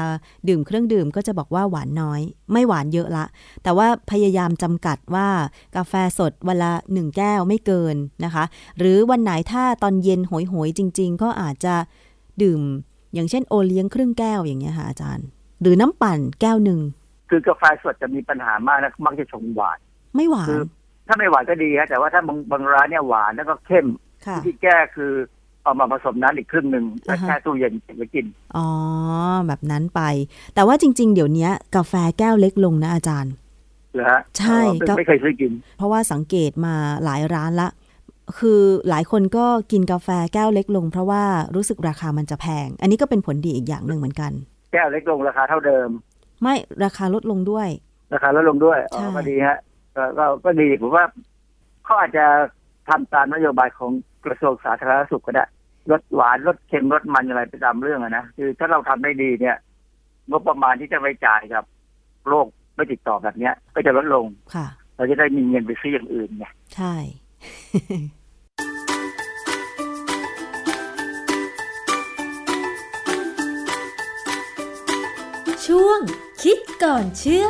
ดื่มเครื่องดื่มก็จะบอกว่าหวานน้อย ไม่หวานเยอะละ แต่ว่าพยายามจำกัดว่ากาแฟสดวันละหนึ่งแก้วไม่เกินนะคะ หรือวันไหนถ้าตอนเย็นโหยๆจริง ๆ ก็อาจจะ ดื่ม อย่างเช่นโอเลี้ยงครึ่งแก้วอย่างเงี้ยค่ะอาจารย์ หรือน้ำปั่นแก้วหนึ่งคือกาแฟสดจะมีปัญหามากนะมักจะชงหวาน ไม่หวาคืนอถ้าไม่หวานก็ดีฮะแต่ว่าถ้าบางบางร้านเนี่ยหวานแล้วก็เข้มค่ะวิธีแก้คือเอามาผสมน้ำอีกครึ่งหนึ่งแล้วอ่าฮะแช่ตู้เย็นเก็บไว้กิน อ๋อ แบบนั้นไป แต่ว่าจริง ๆ เดี๋ยวนี้กาแฟแก้วเล็กลงนะอาจารย์เหรอฮะใช่อ๋อก็ไม่เคยซื้อกิน เพราะว่าสังเกตมาหลายร้านละ คือหลายคนก็กินกาแฟแก้วเล็กลง เพราะว่ารู้สึกราคามันจะแพง อันนี้ก็เป็นผลดีอีกอย่างหนึ่งเหมือนกัน แก้วเล็กลงราคาเท่าเดิม ไม่ราคาลดลงด้วย ราคาลดลงด้วยอ๋อใช่ก็ดีฮะก็ก็ก็ดีผมว่าเขาอาจจะทำตามนโยบายของกระทรวงสาธารณสุขก็ได้ลดหวานลดเค็มลดมันอะไรไปตามเรื่องอะนะคือถ้าเราทำได้ดีเนี่ยงบประมาณที่จะไปจ่ายกับโรคไม่ติดต่อแบบเนี้ย ก็จะลดลงค่ะ เราจะได้มีเงินไปซื้ออย่างอื่นไงใช่ ช่วงคิดก่อนเชื่อ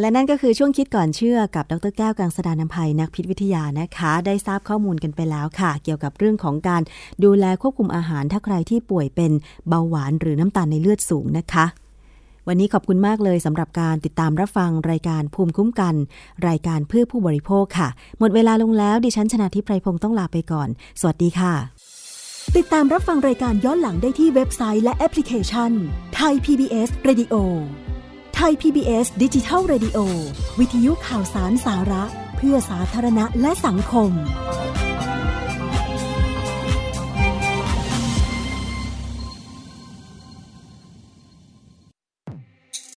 และนั่นก็คือช่วงคิดก่อนเชื่อกับดรแก้วกังสดานนภัยนักพิษวิทยานะคะ ได้ทราบข้อมูลกันไปแล้วค่ะ เกี่ยวกับเรื่องของการดูแลควบคุมอาหารถ้าใครที่ป่วยเป็นเบาหวานหรือน้ำตาลในเลือดสูงนะคะ วันนี้ขอบคุณมากเลยสำหรับการติดตามรับฟังรายการภูมิคุ้มกัน รายการเพื่อผู้บริโภคค่ะ หมดเวลาลงแล้วดิฉันชนะทิพไพรพงศ์ต้องลาไปก่อน สวัสดีค่ะ ติดตามรับฟังรายการย้อนหลังได้ที่เว็บไซต์และแอปพลิเคชันไทย PBS Radio ไทย PBS ดิจิทัล Radio วิทยุข่าวสารสาระ เพื่อสาธารณะและสังคม